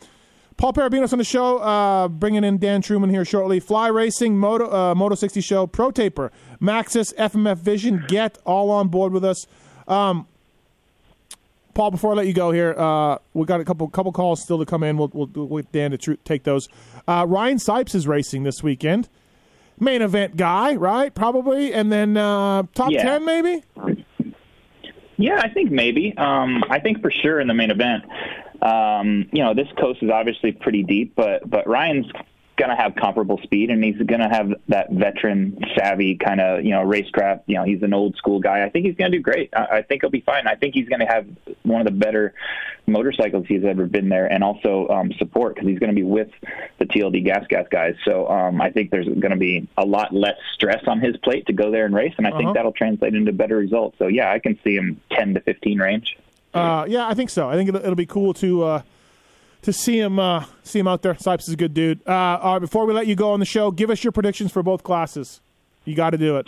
S4: Paul Perebijnos on the show, uh, bringing in Dan Truman here shortly. Fly Racing, Moto, uh, Moto 60 Show, Pro Taper, Maxxis, FMF Vision, Get, all on board with us. Um, Paul, before I let you go here, uh, we got a couple couple calls still to come in. We'll, we'll, we'll with Dan to tr- take those. Uh, Ryan Sipes is racing this weekend. Main event guy, right? Probably, and then uh, top
S6: Yeah.
S4: ten, maybe.
S6: Yeah, I think maybe. Um, I think for sure in the main event. Um, you know, this coast is obviously pretty deep, but but Ryan's going to have comparable speed, and he's going to have that veteran savvy kind of you know racecraft. You know, he's an old school guy. I think he's going to do great. I, I think he'll be fine. I think he's going to have one of the better motorcycles he's ever been there, and also um, support because he's going to be with the TLD Gas Gas guys. So um, I think there's going to be a lot less stress on his plate to go there and race, and I
S4: Uh-huh.
S6: think that'll translate into better results. So yeah, I can see him 10 to 15 range.
S4: Uh, yeah, I think so. I think it'll, it'll be cool to uh, to see him uh, see him out there. Sipes is a good dude. Uh, all right, before we let you go on the show, give us your predictions for both classes. You got to do it.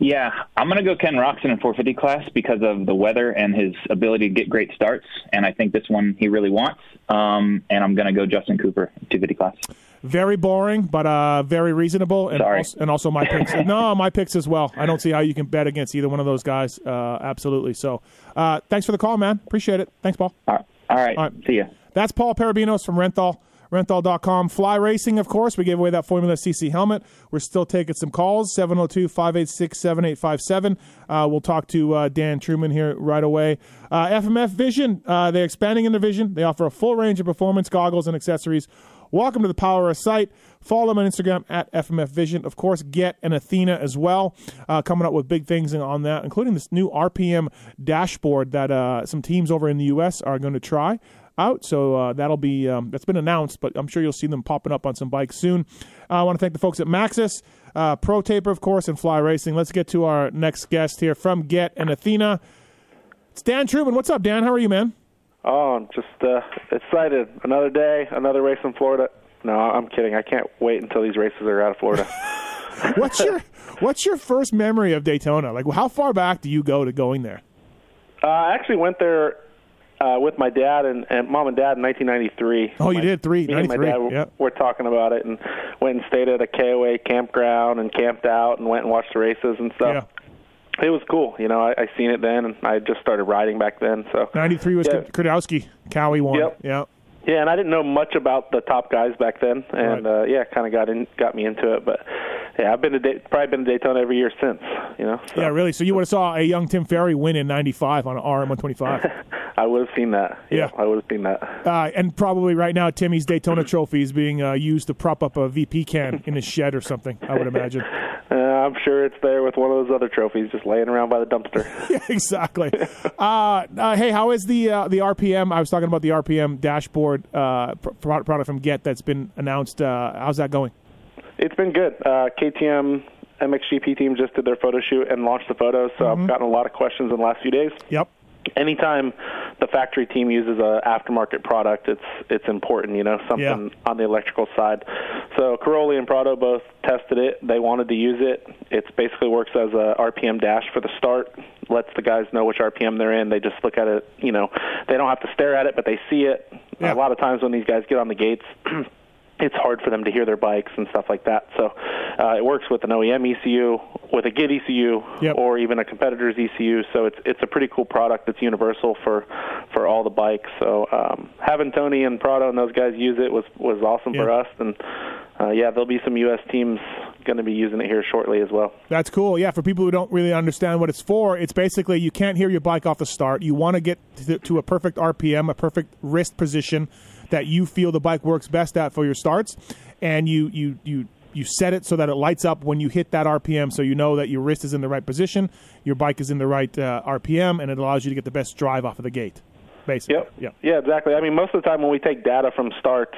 S6: Yeah, I'm going to go Ken Roczen in 450 class because of the weather and his ability to get great starts, and I think this one he really wants. Um, and I'm going to go Justin Cooper 250 class.
S4: Very boring, but uh, very reasonable, and
S6: Sorry.
S4: also, and also my picks. no, my picks as well. I don't see how you can bet against either one of those guys. Uh, absolutely. So, uh, thanks for the call, man. Appreciate it. Thanks, Paul.
S6: All right. All right. See ya.
S4: That's Paul Perebijnos from Renthal. Renthal.com. Fly Racing, of course. We gave away that Formula CC helmet. We're still taking some calls. 702 586 7857. We'll talk to uh, Dan Truman here right away. Uh, FMF Vision, uh, they're expanding in their vision. They offer a full range of performance goggles and accessories. Welcome to the power of sight. Follow them on Instagram at FMF Vision. Of course, Get an Athena as well. Uh, coming up with big things on that, including this new RPM dashboard that uh, some teams over in the U.S. are going to try out. So uh, that'll be um, that's been announced, but I'm sure you'll see them popping up on some bikes soon. Uh, I want to thank the folks at Maxxis, uh, Pro Taper, of course, and Fly Racing. Let's get to our next guest here from Get and Athena. It's Dan Truman. What's up, Dan? How are you, man?
S14: Oh, I'm just uh, excited. Another day, another race in Florida. No, I'm kidding. I can't wait until these races are out of Florida.
S4: What's your What's your first memory of Daytona? Like, how far back do you go to going there?
S14: uh, I actually went there uh, with my dad and, and mom and dad in 1993.
S4: Oh, you
S14: My-
S4: did three
S14: Me and my dad were,
S4: Yep.
S14: were talking about it and went and stayed at a KOA campground and camped out and went and watched the races and stuff. Yeah It was cool, you know. I, I seen it then, and I just started riding back then. So
S4: 93 was
S14: yeah,
S4: Kiedrowski. Cowie won.
S14: Yep.
S4: Yeah.
S14: yeah, and I didn't know much about the top guys back then, and uh, yeah, kind of got in, got me into it. But yeah, I've been to probably been to Daytona every year since. You know, so
S4: Yeah, really. So you would have saw a young Tim Ferry win in 95 on an RM125.
S14: I would have seen that.
S4: Yeah.
S14: I would have seen that.
S4: Uh, and probably right now, Timmy's Daytona trophy is being uh, used to prop up a VP can in his shed or something. I would imagine.
S14: Uh, I'm sure it's there with one of those other trophies just laying around by the dumpster.
S4: yeah, exactly. uh, uh, hey, how is the uh, the RPM? I was talking about the RPM dashboard uh, pr- product from Get that's been announced. Uh, how's that going?
S14: It's been good. Uh, KTM MXGP team just did their photo shoot and launched the photos, so I've gotten a lot of questions in the last few days.
S4: Yep.
S14: Anytime the factory team uses a aftermarket product, it's it's important, you know, something on the electrical side. So Cairoli and Prado both tested it. They wanted to use it. It basically works as a RPM dash for the start. Lets the guys know which RPM they're in. They just look at it, you know, they don't have to stare at it, but they see it. A lot of times when these guys get on the gates, it's hard for them to hear their bikes and stuff like that. So uh, it works with an OEM ECU, with a GET ECU, or even a competitor's ECU. So it's it's a pretty cool product that's universal for for all the bikes. So um, having Tony and Prado and those guys use it was was awesome for us. And uh, yeah, there'll be some U.S. teams going to be using it here shortly as well.
S4: That's cool. Yeah, for people who don't really understand what it's for, it's basically you can't hear your bike off the start. You want to get to, to a perfect RPM, a perfect wrist position that you feel the bike works best at for your starts, and you you you you set it so that it lights up when you hit that RPM, so you know that your wrist is in the right position, your bike is in the right uh, RPM, and it allows you to get the best drive off of the gate. Basically,
S14: Yep.
S4: yeah.
S14: Yeah, exactly. I mean, most of the time when we take data from starts,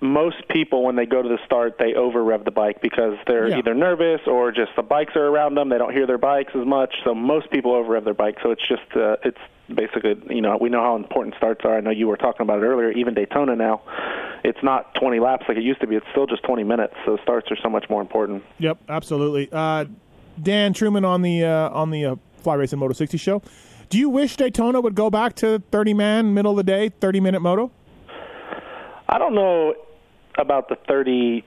S14: most people when they go to the start they over rev the bike because they're
S4: Yeah.
S14: either nervous or just the bikes are around them they don't hear their bikes as much so most people over rev their bike so it's just uh, it's basically you know we know how important starts are i know you were talking about it earlier even daytona now it's not 20 laps like it used to be it's still just 20 minutes so starts are so much more important
S4: Yep, absolutely. Uh, Dan Truman on the uh, on the uh, Fly Racing Moto 60 show. Do you wish Daytona would go back to 30 man, middle of the day, 30 minute moto?
S14: I don't know about the 30,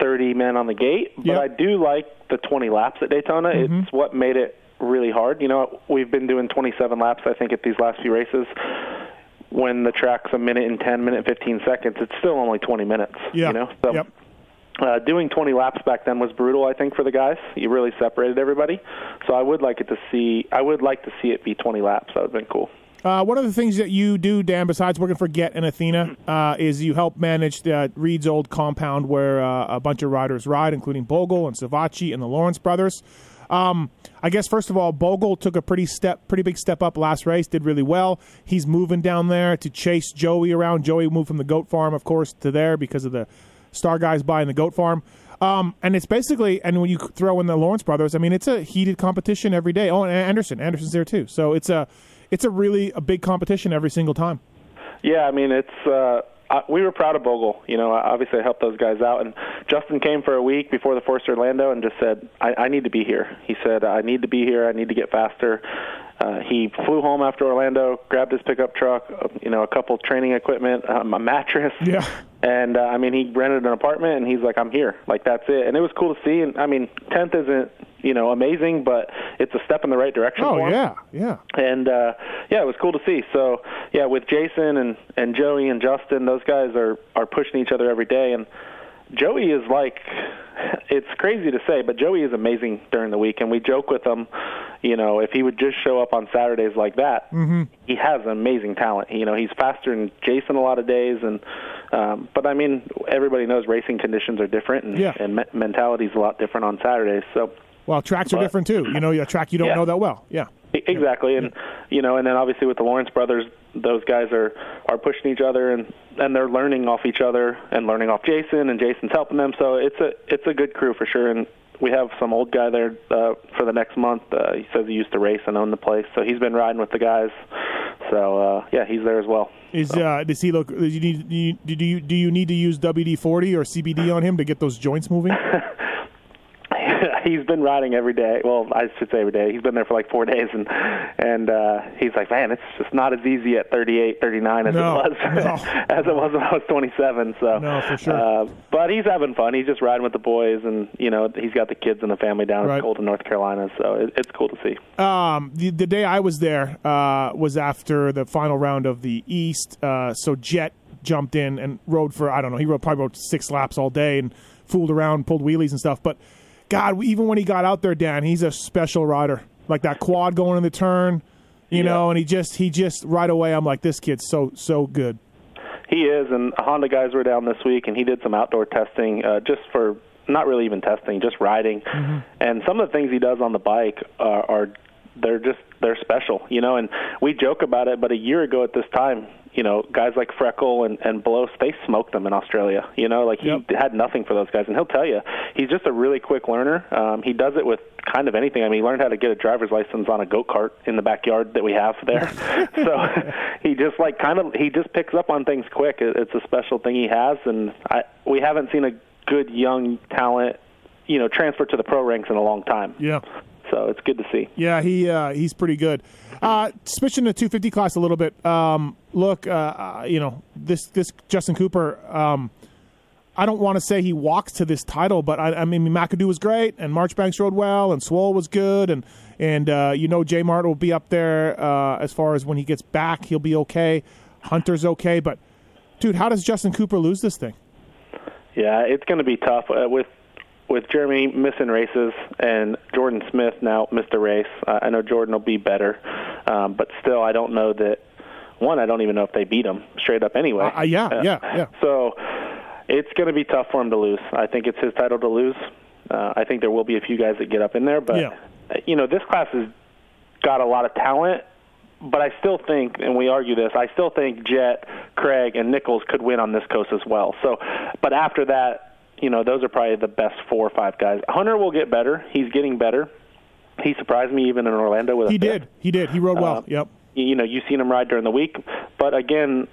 S14: 30 men on the gate, but I do like the 20 laps at Daytona.
S4: Mm-hmm.
S14: It's what made it really hard. You know, we've been doing 27 laps, I think, at these last few races. When the track's a minute and 10, minute and 15 seconds, it's still only 20 minutes.
S4: Yeah.
S14: You know, so uh, doing 20 laps back then was brutal. I think for the guys, you really separated everybody. So I would like it to see. I would like to see it be 20 laps. That would have been cool.
S4: Uh, one of the things that you do, Dan, besides working for Get and Athena, uh, is you help manage the Reed's old compound where uh, a bunch of riders ride, including Bogle and Savatgy and the Lawrence brothers. Um, I guess first of all, Bogle took a pretty step, pretty big step up last race. Did really well. He's moving down there to chase Joey around. Joey moved from the goat farm, of course, to there because of the Star guys buying the goat farm. Um, and it's basically, and when you throw in the Lawrence brothers, I mean, it's a heated competition every day. Oh, and Anderson, Anderson's there too. So it's a, it's a really a big competition every single time.
S14: Yeah, I mean it's uh I, we were proud of Bogle. You know, obviously I helped those guys out, and Justin came for a week before the Force Orlando and just said, I, "I need to be here." He said, "I need to be here. I need to get faster." Uh, he flew home after Orlando, grabbed his pickup truck, uh, you know, a couple training equipment, um, a mattress,
S4: Yeah.
S14: and uh, I mean, he rented an apartment, and he's like, "I'm here." Like that's it, and it was cool to see. And I mean, tenth isn't you know amazing, but it's a step in the right direction.
S4: Oh yeah, yeah.
S14: and uh yeah it was cool to see so yeah with jason and and joey and justin those guys are are pushing each other every day and joey is like it's crazy to say but joey is amazing during the week and we joke with him you know if he would just show up on saturdays like that
S4: Mm-hmm.
S14: he has amazing talent you know he's faster than jason a lot of days and um but i mean everybody knows racing conditions are different and,
S4: Yeah.
S14: and me- mentality is a lot different on saturdays so
S4: Well, tracks are different too. You know, a track you don't
S14: Yeah.
S4: know that well. Yeah.
S14: Exactly, and you know, and then obviously with the Lawrence brothers, those guys are are pushing each other and and they're learning off each other and learning off Jason, and Jason's helping them. So it's a it's a good crew for sure. And we have some old guy there uh, for the next month. Uh, he says he used to race and own the place, so he's been riding with the guys. So uh, yeah, he's there as well.
S4: Is uh, does he look? Do you need do you, do you do you need to use WD forty or CBD on him to get those joints moving?
S14: he's been riding every day. Well, I should say every day. He's been there for like four days, and and uh, he's like, man, it's just not as easy at 38, 39 as
S4: No,
S14: it was as it was when I was 27. So
S4: No, for sure.
S14: Uh, but he's having fun. He's just riding with the boys, and you know he's got the kids and the family down
S4: Right.
S14: in Colton, North Carolina. So it, it's cool to see.
S4: Um, the, the day I was there uh, was after the final round of the East. Uh, so Jett jumped in and rode for I don't know. He rode probably rode six laps all day and fooled around, pulled wheelies and stuff. But God, even when he got out there, Dan, he's a special rider. Like that quad going in the turn, you know, and he just he just right away. I'm like, this kid's so so good.
S14: He is, and Honda guys were down this week, and he did some outdoor testing uh, just for not really even testing, just riding. And some of the things he does on the bike are, are they're just they're special, you know. And we joke about it, but a year ago at this time, you know, guys like Freckle and and Bloss, they smoked them in Australia. You know, like he had nothing for those guys, and he'll tell you he's just a really quick learner. Um, he does it with kind of anything. I mean, he learned how to get a driver's license on a go kart in the backyard that we have there. so he just like kind of he just picks up on things quick. It, it's a special thing he has, and I we haven't seen a good young talent, you know, transfer to the pro ranks in a long time.
S4: Yeah.
S14: So it's good to see.
S4: Yeah, he uh, he's pretty good. Uh, switching to 250 class a little bit. Um, look, uh, uh, you know this this Justin Cooper. Um, I don't want to say he walks to this title, but I, I mean McAdoo was great, and Marchbanks rode well, and Swole was good, and and uh, you know J Mart will be up there uh, as far as when he gets back, he'll be okay. Hunter's okay, but dude, how does Justin Cooper lose this thing?
S14: Yeah, it's going to be tough uh, with with Jeremy missing races and Jordan Smith now missed a race. Uh, I know Jordan will be better, um, but still, I don't know that. One, I don't even know if they beat him straight up anyway.
S4: Uh, yeah, yeah, yeah.
S14: So it's going to be tough for him to lose. I think it's his title to lose. Uh, I think there will be a few guys that get up in there, but
S4: Yeah.
S14: uh, you know this class has got a lot of talent. But I still think, and we argue this, I still think Jett, Craig, and Nichols could win on this coast as well. So, but after that, you know, those are probably the best four or five guys. Hunter will get better. He's getting better. He surprised me even in Orlando with a
S4: He did, he did, he rode well.
S14: Uh,
S4: yep.
S14: You know, you've seen him ride during the week, but again,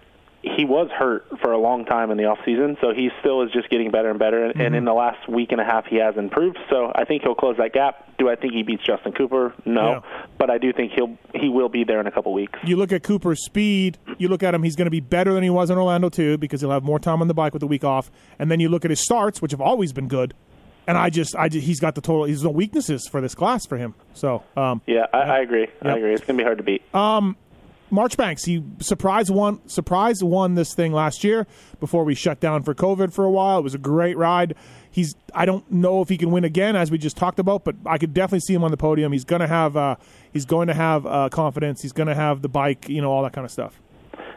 S14: he was hurt for a long time in the off season, so he still is just getting better and better. And, and
S4: Mhm.
S14: in the last week and a half, he has improved. So I think he'll close that gap. Do I think he beats Justin Cooper? No,
S4: Yeah.
S14: but I do think he'll he will be there in a couple weeks.
S4: You look at Cooper's speed. You look at him; he's going to be better than he was in Orlando too, because he'll have more time on the bike with the week off. And then you look at his starts, which have always been good. And I just, I just, he's got the total. He's no weaknesses for this class for him. So, um,
S14: Yeah, I, I agree.
S4: Yep.
S14: I agree. It's gonna be hard to beat.
S4: um, Marchbanks, he surprise won, surprise won this thing last year before we shut down for COVID for a while. It was a great ride. He's, I don't know if he can win again, as we just talked about, but I could definitely see him on the podium. He's going to have, uh, he's going to have uh, confidence. He's going to have the bike, you know, all that kind of stuff.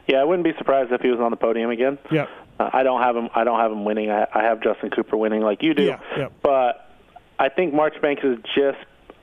S14: Yeah, I wouldn't be surprised if he was on the podium again.
S4: Yeah.
S14: Uh, I don't have him. I don't have him winning. I, I have Justin Cooper winning, like you do.
S4: Yeah, yeah.
S14: But I think Marchbanks is just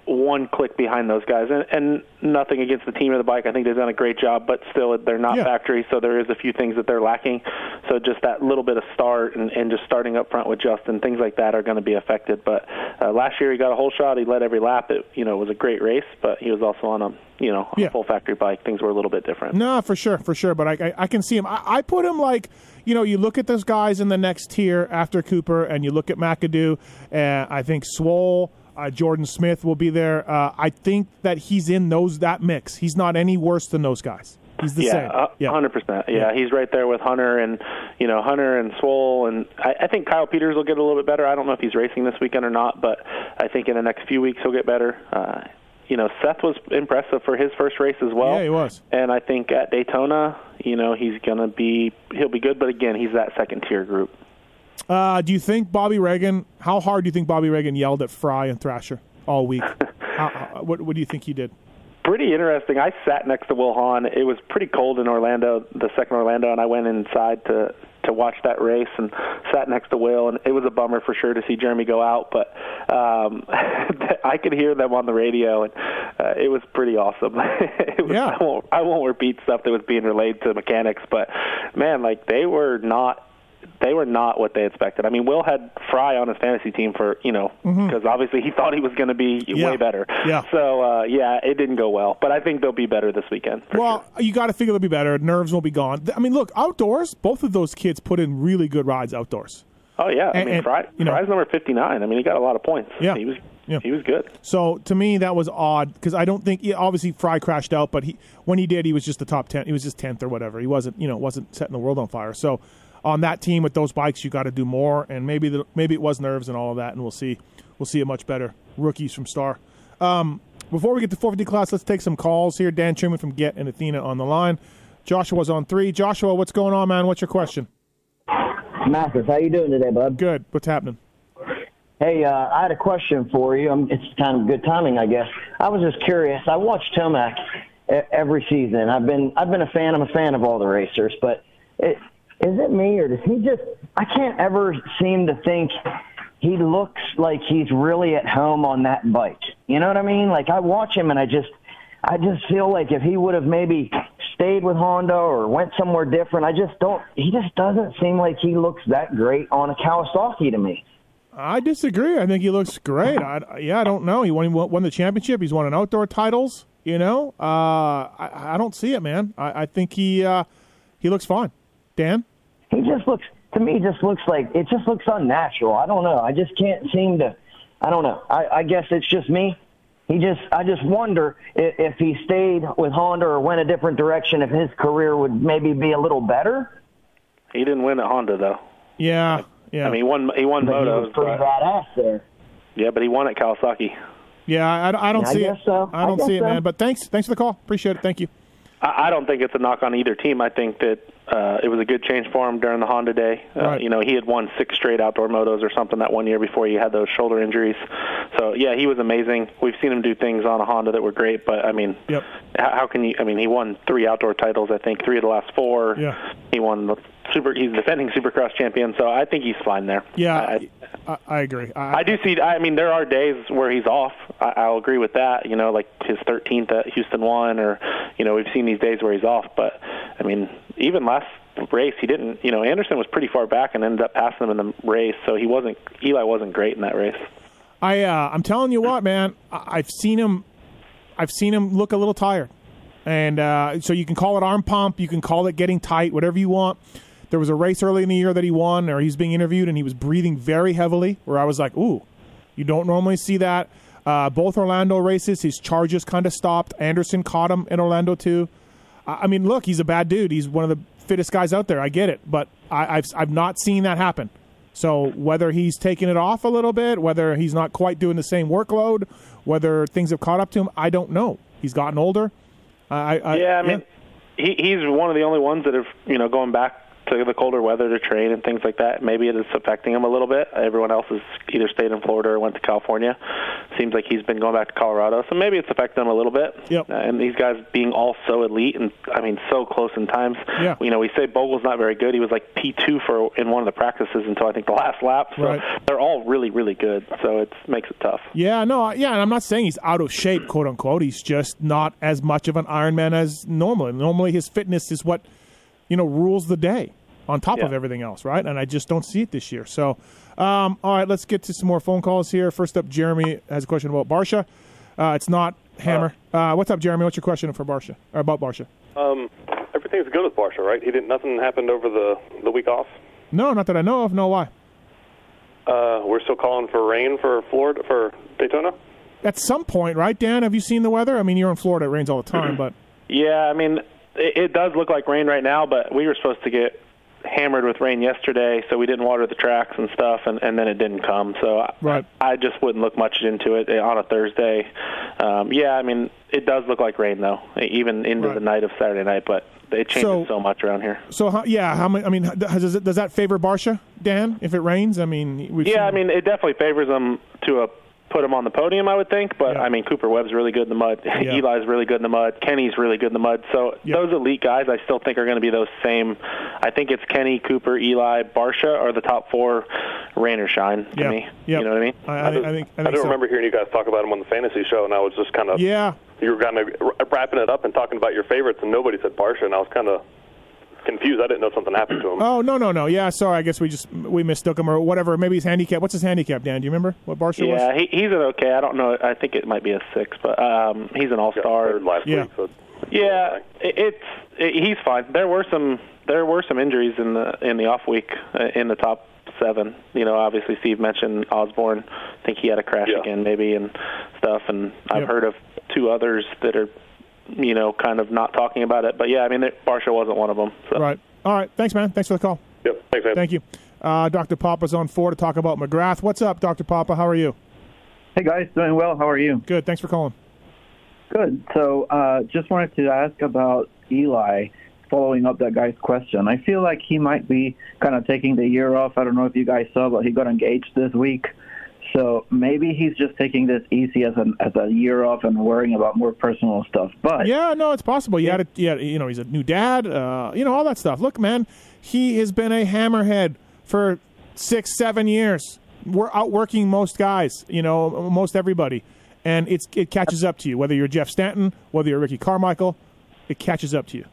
S14: one click behind those guys, and, and nothing against the team or the bike. I think they've done a great job, but still, they're not factory, so there is a few things that they're lacking. So just that little bit of start and, and just starting up front with Justin, things like that are going to be affected. But uh, last year he got a whole shot. He led every lap. It you know was a great race, but he was also on a you know a
S4: Yeah.
S14: full factory bike. Things were a little bit different.
S4: No, for sure, for sure. But I, I, I can see him. I, I put him like, you know, you look at those guys in the next tier after Cooper, and you look at McAdoo, and I think Swole, uh, Jordan Smith will be there. Uh, I think that he's in those that mix. He's not any worse than those guys. He's the
S14: yeah,
S4: same.
S14: uh,
S4: yeah,
S14: hundred percent. Yeah, he's right there with Hunter and you know Hunter and Swole, and I, I think Kyle Peters will get a little bit better. I don't know if he's racing this weekend or not, but I think in the next few weeks he'll get better. Uh, you know, Seth was impressive for his first race as well.
S4: Yeah, he was.
S14: And I think at Daytona, you know, he's gonna be he'll be good, but again, he's that second tier group.
S4: Uh, do you think Bobby Regan? How hard do you think Bobby Regan yelled at Frye and Thrasher all week? how, how, what, what do you think he did?
S14: pretty interesting. I sat next to Will Hahn. It was pretty cold in Orlando, the second Orlando, and I went inside to to watch that race and sat next to Will, and it was a bummer for sure to see Jeremy go out. But um, I could hear them on the radio, and uh, it was pretty awesome. was,
S4: Yeah.
S14: I won't I won't repeat stuff that was being relayed to mechanics, but man, like they were not they were not what they expected. I mean, Will had Frye on his fantasy team for you know because obviously he thought he was going to be
S4: Yeah.
S14: way better.
S4: Yeah.
S14: So uh, yeah, it didn't go well, but I think they'll be better this weekend.
S4: well, you got to figure they'll be better. Nerves will be gone. I mean, look, outdoors, both of those kids put in really good rides outdoors.
S14: Oh yeah, I mean
S4: and,
S14: Frye,
S4: you know-
S14: Frye's number fifty nine. I mean, he got a lot of points.
S4: Yeah.
S14: he was
S4: Yeah.
S14: He was good.
S4: So to me, that was odd because I don't think obviously Frye crashed out, but he when he did, he was just the top ten. He was just tenth or whatever. He wasn't you know wasn't setting the world on fire. So on that team with those bikes, you got to do more, and maybe the, maybe it was nerves and all of that, and we'll see we'll see a much better rookies from Star. Um, before we get to 450 class, let's take some calls here. Dan Truman from Get and Athena on the line. Joshua's on three. Joshua, what's going on, man? What's your question?
S15: Matthes, how you doing today, bud?
S4: Good. What's happening?
S15: Hey, uh, I had a question for you. Um, it's kind of good timing, I guess. I was just curious. I watch Tomac every season. I've been I've been a fan. I'm a fan of all the racers, but it, is it me or does he just? I can't ever seem to think he looks like he's really at home on that bike. You know what I mean? Like I watch him and I just I just feel like if he would have maybe stayed with Honda or went somewhere different, I just don't. He just doesn't seem like he looks that great on a Kawasaki to me.
S4: I disagree. I think he looks great. I, yeah, I don't know. He won, he won the championship. He's won an outdoor titles. You know, uh, I, I don't see it, man. I, I think he uh, he looks fine. Dan,
S15: he just looks to me. Just looks like it. Just looks unnatural. I don't know. I just can't seem to. I don't know. I, I guess it's just me. He just. I just wonder if, if he stayed with Honda or went a different direction, if his career would maybe be a little better.
S14: He didn't win at Honda though.
S4: Yeah, yeah.
S14: I mean, he won. He won
S15: But he was pretty
S14: but-
S15: badass there.
S14: yeah, but he won at Kawasaki.
S4: Yeah, I, I don't
S15: Yeah, I
S4: see
S15: guess
S4: it.
S15: so.
S4: I
S15: I
S4: don't
S15: guess
S4: see it, man. But thanks, thanks for the call. Appreciate it. Thank you.
S14: I I don't think it's a knock on either team. I think that uh, it was a good change for him during the Honda day. Uh,
S4: Right.
S14: You know, he had won six straight outdoor motos or something that one year before he had those shoulder injuries. So yeah, he was amazing. We've seen him do things on a Honda that were great, but I mean,
S4: Yep.
S14: how, how can you? I mean, he won three outdoor titles. I think three of the last four.
S4: Yeah.
S14: He won the super. He's defending Supercross champion, so I think he's fine there.
S4: Yeah,
S14: I,
S4: I, I agree. I,
S14: I do see. I mean, there are days where he's off. I, I'll agree with that. You know, like his 13th at Houston one, or you know, we've seen these days where he's off. But I mean, even last race, he didn't. You know, Anderson was pretty far back and ended up passing him in the race, so he wasn't. Eli wasn't great in that race.
S4: I uh, I'm telling you what, man. I've seen him. I've seen him look a little tired, and uh, so you can call it arm pump, you can call it getting tight, whatever you want. There was a race early in the year that he won, or he's being interviewed, and he was breathing very heavily. Where I was like, "Ooh, you don't normally see that." Uh, both Orlando races, his charges kind of stopped. Anderson caught him in Orlando too. I I mean, look, he's a bad dude. He's one of the fittest guys out there. I get it, but I, I've I've not seen that happen. So whether he's taking it off a little bit, whether he's not quite doing the same workload, whether things have caught up to him, I don't know. He's gotten older. I, I
S14: yeah, I mean, he he's one of the only ones that have you know going back to the colder weather to train and things like that. Maybe it is affecting him a little bit. Everyone else has either stayed in Florida or went to California. Seems like he's been going back to Colorado, so maybe it's affecting him a little bit.
S4: Yep.
S14: Uh, and these guys being all so elite and I mean so close in times.
S4: Yeah.
S14: You know, we say Bogle's not very good. He was like P2 for in one of the practices until I think the last lap. So
S4: Right.
S14: they're all really really good. So it makes it tough.
S4: Yeah, no, yeah, and I'm not saying he's out of shape, quote unquote. He's just not as much of an Ironman as normally. Normally, his fitness is what you know rules the day on top of everything else, right? And I just don't see it this year. So, um, all right, let's get to some more phone calls here. First up, Jeremy has a question about Barcia. Uh, it's not Hammer. Uh, what's up, Jeremy? What's your question for Barcia or about Barcia?
S16: Um, everything's good with Barcia, right? He didn't. Nothing happened over the the week off.
S4: No, not that I know of. No, why?
S16: Uh, we're still calling for rain for Florida for Daytona.
S4: At some point, right, Dan? Have you seen the weather? I mean, you're in Florida; it rains all the time, but
S14: Yeah, I mean, it, it does look like rain right now, but we were supposed to get hammered with rain yesterday, so we didn't water the tracks and stuff, and, and then it didn't come. So I,
S4: Right.
S14: I just wouldn't look much into it uh, on a Thursday. Um, yeah, I mean, it does look like rain though, even into the night of Saturday night, but it changes
S4: So-
S14: so, much around here.
S4: so how, yeah. How many? I mean, does it, does that favor Barcia, Dan? If it rains, I mean,
S14: Yeah, I mean, it definitely favors them to a put him on the podium, I would think. But I mean, Cooper Webb's really good in the mud.
S4: Yeah.
S14: Eli's really good in the mud. Kenny's really good in the mud. So those elite guys, I still think are going to be those same. I think it's Kenny, Cooper, Eli, Barcia are the top four, rain or shine to
S4: Yeah.
S14: me.
S4: Yeah.
S14: You know what I mean?
S4: I, I, think, I think. I
S16: I
S4: think
S16: do
S4: so.
S16: remember hearing you guys talk about him on the fantasy show, and I was just kind of
S4: Yeah.
S16: you were kind of wrapping it up and talking about your favorites, and nobody said Barcia, and I was kind of confused. I didn't know something happened to him.
S4: Oh no no no yeah sorry I guess we just we mistook him or whatever maybe his handicap what's his handicap Dan do you remember what Barcia was
S14: Yeah, he, he's an okay. I don't know. I think it might be a six, but um, he's an all-star.
S16: last
S4: Yeah.
S16: week, so
S14: Yeah, it, it's it, he's fine. There were some there were some injuries in the in the off week uh, in the top seven. You know, obviously Steve mentioned Osborne. I think he had a crash again, maybe, and stuff. And I've
S4: Yep.
S14: heard of two others that are, you know, kind of not talking about it. But yeah, I mean, it, Barcia wasn't one of them. So.
S4: Right. All right. Thanks, man. Thanks for the call.
S16: Yep. Thanks, man.
S4: Thank you. Uh, Dr. Papa's on four to talk about McGrath. What's up, Dr. Papa? How are you?
S17: Hey guys, doing well. How are you?
S4: Good. Thanks for calling.
S17: Good. So, uh, just wanted to ask about Eli. Following up that guy's question, I feel like he might be kind of taking the year off. I don't know if you guys saw, but he got engaged this week. So maybe he's just taking this easy as an as a year off and worrying about more personal stuff. But
S4: yeah, no, it's possible. You had a, yeah, you know, he's a new dad. Uh, you know, all that stuff. Look, man, he has been a hammerhead for six, seven years. We're outworking most guys. You know, most everybody, and it's it catches up to you. Whether you're Jeff Stanton, whether you're Ricky Carmichael, it catches up to you.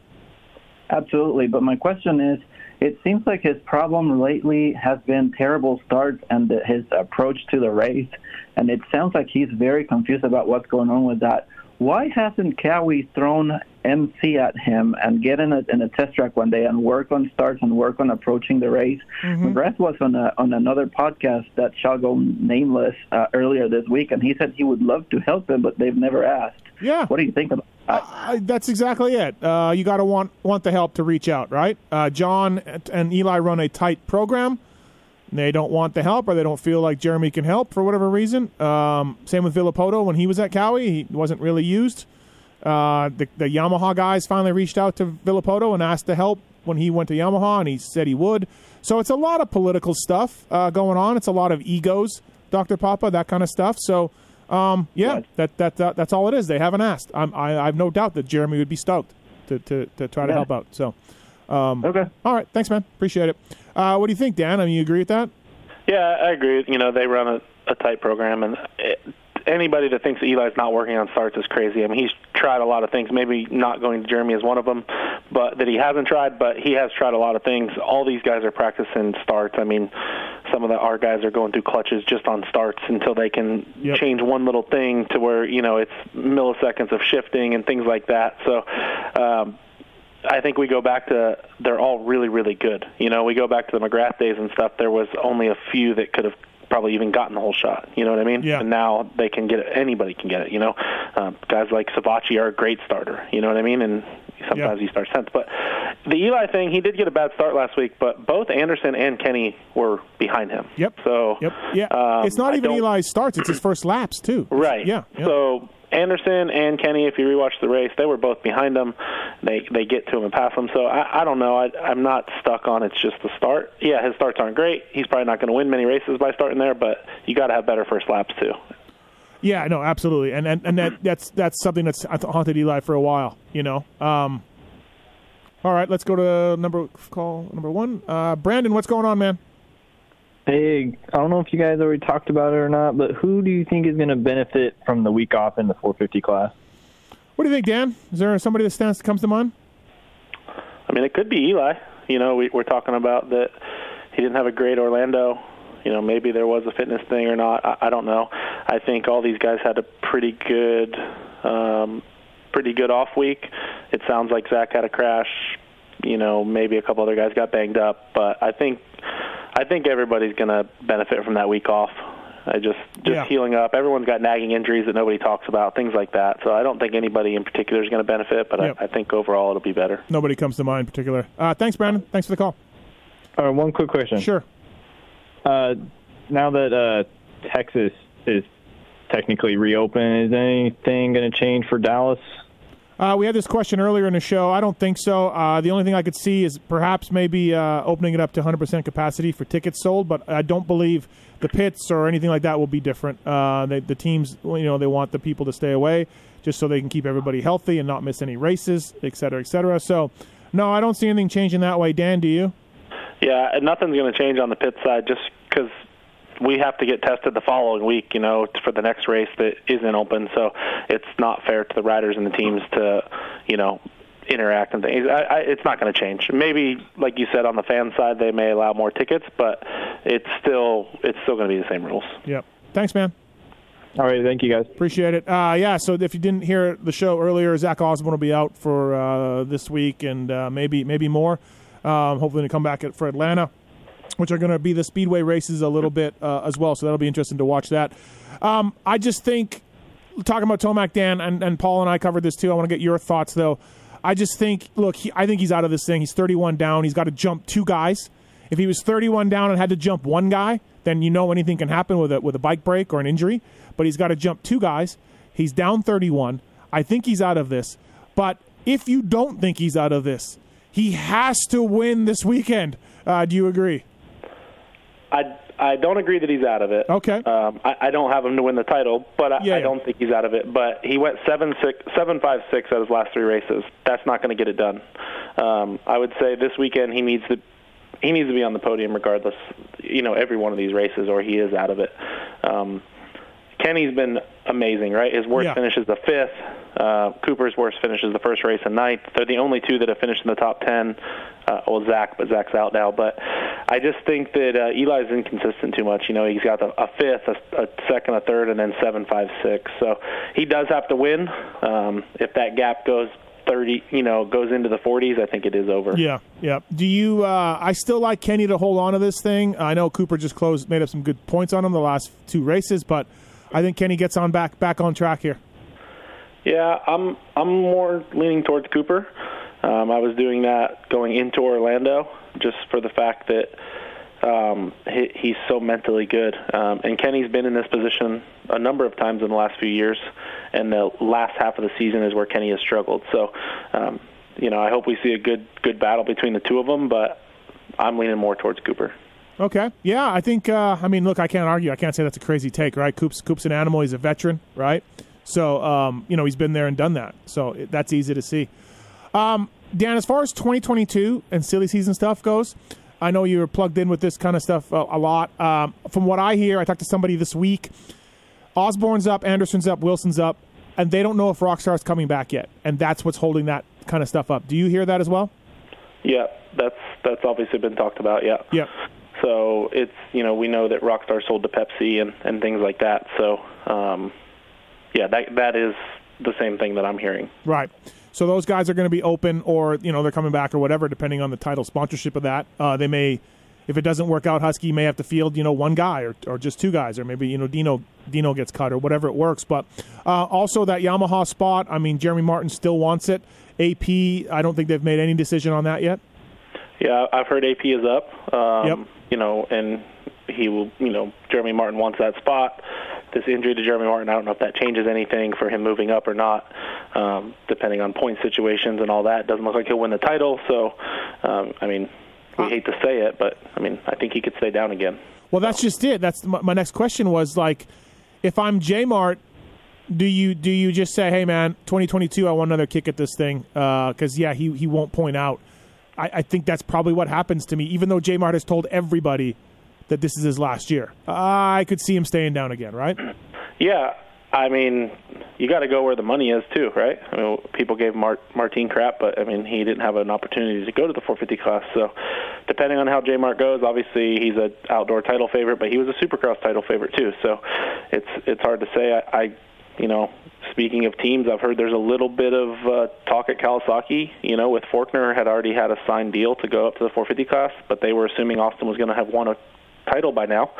S17: Absolutely. But my question is it seems like his problem lately has been terrible starts and the, his approach to the race. And it sounds like he's very confused about what's going on with that. Why hasn't Cowie thrown MC at him and get in a, in a test track one day and work on starts and work on approaching the race?
S4: Mm-hmm.
S17: McGrath was on a, on another podcast that shall go nameless uh, earlier this week, and he said he would love to help him, but they've never asked.
S4: Yeah.
S17: What do you think about
S4: That's exactly it. Uh, you got to want want the help to reach out, right? Uh, John and Eli run a tight program. They don't want the help, or they don't feel like Jeremy can help for whatever reason. Um, same with Villopoto when he was at Cowie, he wasn't really used. Uh, the, the Yamaha guys finally reached out to Villopoto and asked to help when he went to Yamaha, and he said he would. So it's a lot of political stuff uh, going on. It's a lot of egos, Doctor Papa, that kind of stuff. So. Um, yeah, that, that that that's all it is. They haven't asked. I'm, I I have no doubt that Jeremy would be stoked to to, to try to
S17: Yeah.
S4: help out. So, um,
S17: okay,
S4: all right, thanks, man. Appreciate it. Uh, what do you think, Dan? I mean, you agree with that?
S14: Yeah, I agree. You know, they run a, a tight program, and it, anybody that thinks that Eli's not working on starts is crazy. I mean, he's tried a lot of things. Maybe not going to Jeremy is one of them, but that he hasn't tried. But he has tried a lot of things. All these guys are practicing starts. I mean, some of the our guys are going through clutches just on starts until they can
S4: Yep.
S14: change one little thing to where you know it's milliseconds of shifting and things like that. So. Um, I think we go back to they're all really really good. You know, we go back to the McGrath days and stuff. There was only a few that could have probably even gotten the whole shot. You know what I mean?
S4: Yeah.
S14: And now they can get it. Anybody can get it. You know, um, guys like Savatgy are a great starter. You know what I mean? And sometimes he starts tenth. But the Eli thing, he did get a bad start last week. But both Anderson and Kenny were behind him.
S4: Yep.
S14: So
S4: Yep. Yeah.
S14: um,
S4: it's not even Eli's starts; it's his first laps too.
S14: Right.
S4: Yeah. yeah.
S14: So Anderson and Kenny, if you rewatch the race, they were both behind him. They they get to him and pass him. So I, I don't know. I, I'm not stuck on it's just the start. Yeah, his starts aren't great. He's probably not going to win many races by starting there, but you got to have better first laps too.
S4: Yeah, no, absolutely, and and, and that that's that's something that's haunted Eli for a while. You know. Um, all right, let's go to number call number one. Uh, Brandon, what's going on, man?
S18: Hey, I don't know if you guys already talked about it or not, but who do you think is going to benefit from the week off in the 450 class?
S4: What do you think, Dan? Is there somebody that stands comes to mind?
S14: I mean, it could be Eli. You know, we, we're talking about that he didn't have a great Orlando. You know, maybe there was a fitness thing or not. I, I don't know. I think all these guys had a pretty good, um, pretty good off week. It sounds like Zach had a crash. You know, maybe a couple other guys got banged up, but I think, I think everybody's going to benefit from that week off. I just just
S4: Yeah.
S14: healing up. Everyone's got nagging injuries that nobody talks about, things like that. So I don't think anybody in particular is going to benefit, but
S4: Yep.
S14: I, I think overall it'll be better.
S4: Nobody comes to mind in particular. Uh, thanks, Brandon. Thanks for the call.
S18: Uh, one quick question.
S4: Sure.
S18: Uh, now that uh, Texas is technically reopened, is anything going to change for Dallas?
S4: Uh, we had this question earlier in the show. I don't think so. Uh, the only thing I could see is perhaps maybe uh, opening it up to 100% capacity for tickets sold, but I don't believe the pits or anything like that will be different. Uh, they, the teams, you know, they want the people to stay away just so they can keep everybody healthy and not miss any races, et cetera, et cetera. So, no, I don't see anything changing that way. Dan, do you?
S14: Yeah, nothing's going to change on the pit side just because we have to get tested the following week, you know, for the next race that isn't open. So it's not fair to the riders and the teams to, you know, interact and things. I, I, it's not going to change. Maybe, like you said, on the fan side, they may allow more tickets, but it's still it's still going to be the same rules.
S4: Yep. Thanks, man.
S18: All right, thank you guys.
S4: Appreciate it. Uh, yeah, so if you didn't hear the show earlier, Zach Osborne will be out for uh, this week and uh, maybe maybe more. Um, hopefully, to come back at, for Atlanta. Which are going to be the speedway races a little bit uh, as well. So that'll be interesting to watch that. Um, I just think talking about Tomac, Dan, and, and Paul and I covered this too. I want to get your thoughts though. I just think, look, he, I think he's out of this thing. He's 31 down. He's got to jump two guys. If he was 31 down and had to jump one guy, then you know anything can happen with a with a bike break or an injury. But he's got to jump two guys. He's down 31. I think he's out of this. But if you don't think he's out of this, he has to win this weekend. Uh, do you agree?
S14: I I don't agree that he's out of it.
S4: Okay.
S14: Um, I, I don't have him to win the title, but I,
S4: Yeah,
S14: I
S4: yeah.
S14: don't think he's out of it. But he went seven six seven five six at his last three races. That's not going to get it done. Um, I would say this weekend he needs to he needs to be on the podium regardless. You know, every one of these races, or he is out of it. Um, Kenny's been amazing, right? His worst
S4: Yeah.
S14: finish is the fifth. Uh, Cooper's worst finish is the first race and ninth. They're the only two that have finished in the top ten. Uh, well, Zach, but Zach's out now. But I just think that uh, Eli's inconsistent too much. You know, he's got a, a fifth, a, a second, a third, and then seven, five, six. So he does have to win. Um, if that gap goes thirty, you know, goes into the forties, I think it is over.
S4: Yeah, yeah. Do you? Uh, I still like Kenny to hold on to this thing. I know Cooper just closed, made up some good points on him the last two races, but I think Kenny gets on back back on track here.
S14: Yeah, I'm I'm more leaning towards Cooper. Um, I was doing that going into Orlando just for the fact that um, he, he's so mentally good. Um, and Kenny's been in this position a number of times in the last few years, and the last half of the season is where Kenny has struggled. So, um, you know, I hope we see a good good battle between the two of them, but I'm leaning more towards Cooper.
S4: Okay. Yeah, I think. Uh, I mean, look, I can't argue. I can't say that's a crazy take, right? Coop's Coop's an animal. He's a veteran, right? So, um, you know, he's been there and done that. So it, that's easy to see. Um, Dan, as far as 2022 and silly season stuff goes, I know you're plugged in with this kind of stuff a, a lot. Um, from what I hear, I talked to somebody this week. Osborne's up, Anderson's up, Wilson's up, and they don't know if Rockstar's coming back yet, and that's what's holding that kind of stuff up. Do you hear that as well?
S14: Yeah, that's that's obviously been talked about. Yeah.
S4: Yeah.
S14: So it's you know we know that Rockstar sold to Pepsi and and things like that. So um, yeah, that that is the same thing that I'm hearing.
S4: Right. So those guys are going to be open, or you know they're coming back, or whatever, depending on the title sponsorship of that. Uh, they may, if it doesn't work out, Husky may have to field you know one guy or, or just two guys, or maybe you know Dino Dino gets cut or whatever it works. But uh, also that Yamaha spot, I mean Jeremy Martin still wants it. AP, I don't think they've made any decision on that yet.
S14: Yeah, I've heard AP is up. Um,
S4: Yep.
S14: You know, and he will. You know, Jeremy Martin wants that spot. This injury to Jeremy Martin, I don't know if that changes anything for him moving up or not, um, depending on point situations and all that. Doesn't look like he'll win the title. So, um, I mean, we hate to say it, but I mean, I think he could stay down again.
S4: Well, that's just it. That's my, my next question was like, if I'm J Mart, do you do you just say, hey man, 2022, I want another kick at this thing? Because yeah, he he won't point out. I, I think that's probably what happens to me. Even though J Mart has told everybody that this is his last year, I could see him staying down again. Right?
S14: Yeah, I mean, you got to go where the money is too, right? I mean, people gave Mart, Martin crap, but I mean, he didn't have an opportunity to go to the 450 class. So, depending on how J Mart goes, obviously he's an outdoor title favorite, but he was a Supercross title favorite too. So, it's it's hard to say. I, I you know, speaking of teams, I've heard there's a little bit of uh, talk at Kawasaki. You know, with Forkner had already had a signed deal to go up to the 450 class, but they were assuming Austin was going to have one a title by now.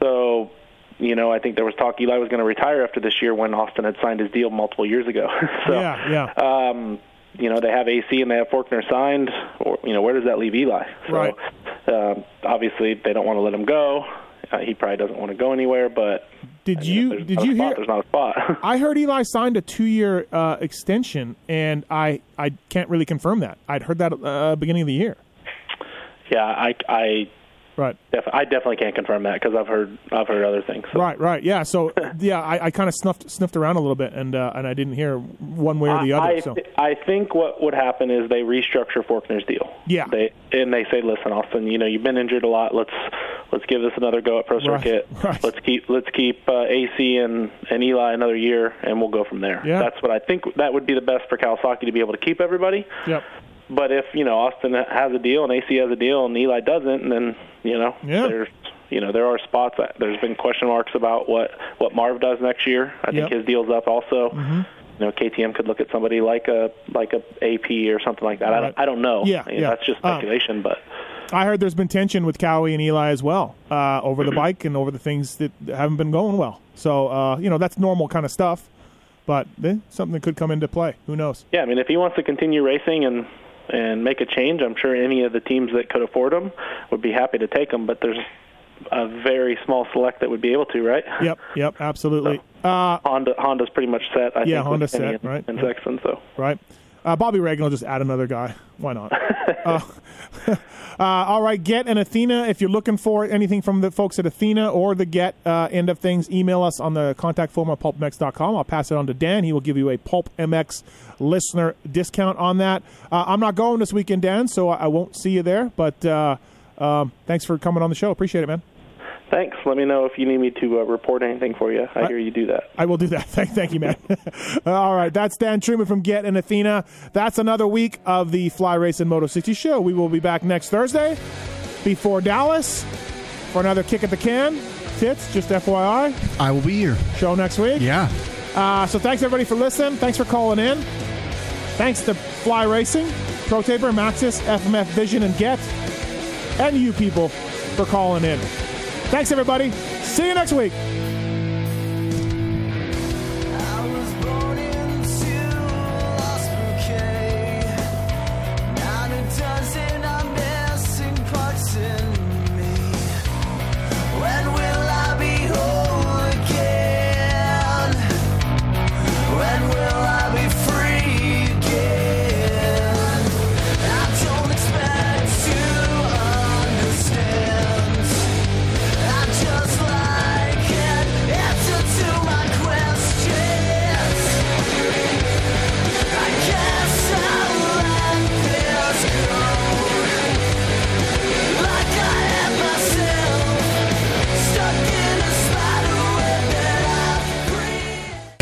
S14: So, you know, I think there was talk Eli was going to retire after this year when Austin had signed his deal multiple years ago. so,
S4: yeah, yeah.
S14: um, you know, they have AC and they have Forkner signed. Or, you know, where does that leave Eli? So,
S4: Right.
S14: um, obviously, they don't want to let him go. Uh, he probably doesn't want to go anywhere, but
S4: Did you
S14: there's
S4: did you
S14: spot,
S4: hear?
S14: There's not a spot.
S4: I heard Eli signed a two-year uh, extension, and I I can't really confirm that. I'd heard that uh, beginning of the year.
S14: yeah, I, I,
S4: right.
S14: Def- I definitely can't confirm that because I've heard, I've heard other things. So.
S4: Right, right, yeah. So yeah, I, I kind of snuffed sniffed around a little bit, and uh, and I didn't hear one way or the other.
S14: I,
S4: so
S14: I think what would happen is they restructure Forkner's deal.
S4: Yeah.
S14: They and they say, listen, Austin, you know, you've been injured a lot. Let's let's give this another go at pro
S4: Right,
S14: circuit. Let's keep let's keep uh, AC and and Eli another year, and we'll go from there.
S4: Yeah.
S14: That's what I think. That would be the best for Kawasaki to be able to keep everybody.
S4: Yep.
S14: But if you know Austin has a deal and AC has a deal and Eli doesn't, then you know
S4: Yeah.
S14: there's you know there are spots. That, there's been question marks about what what Marv does next year. I think his deal's up also.
S4: Mhm.
S14: You know, KTM could look at somebody like a like a AP or something like that. I, don't, I don't know.
S4: Yeah,
S14: I mean,
S4: yeah.
S14: That's just
S4: Um,
S14: speculation, but
S4: I heard there's been tension with Cowie and Eli as well uh, over the bike and over the things that haven't been going well. So uh, you know that's normal kind of stuff, but eh, something that could come into play. Who knows?
S14: Yeah, I mean, if he wants to continue racing and and make a change, I'm sure any of the teams that could afford him would be happy to take him. But there's a very small select that would be able to, right?
S4: Yep, yep, absolutely.
S14: Uh, Honda Honda's pretty much set. I
S4: yeah,
S14: think,
S4: Honda's set,
S14: and,
S4: right?
S14: And. Sexton, so
S4: Right. Uh, Bobby Regan will just add another guy. Why not? uh, uh, all right, Get and Athena. If you're looking for anything from the folks at Athena or the Get uh, end of things, email us on the contact form at pulpmx.com. I'll pass it on to Dan. He will give you a Pulp MX listener discount on that. Uh, I'm not going this weekend, Dan, so I won't see you there. But uh, um, thanks for coming on the show. Appreciate it, man.
S14: Thanks. Let me know if you need me to uh, report anything for you. I hear you do that.
S4: I will do that. Thank, thank you, man. All right, that's Dan Truman from GET and Athena. That's another week of the Fly Race and Moto 60 show. We will be back next Thursday before Dallas for another kick at the can. Tits, just FYI.
S5: I will be here.
S4: Show next week.
S5: Yeah.
S4: Uh, so thanks everybody for listening. Thanks for calling in. Thanks to Fly Racing, Pro Taper, Maxxis, FMF Vision, and GET, and you people for calling in. Thanks everybody. See you next week.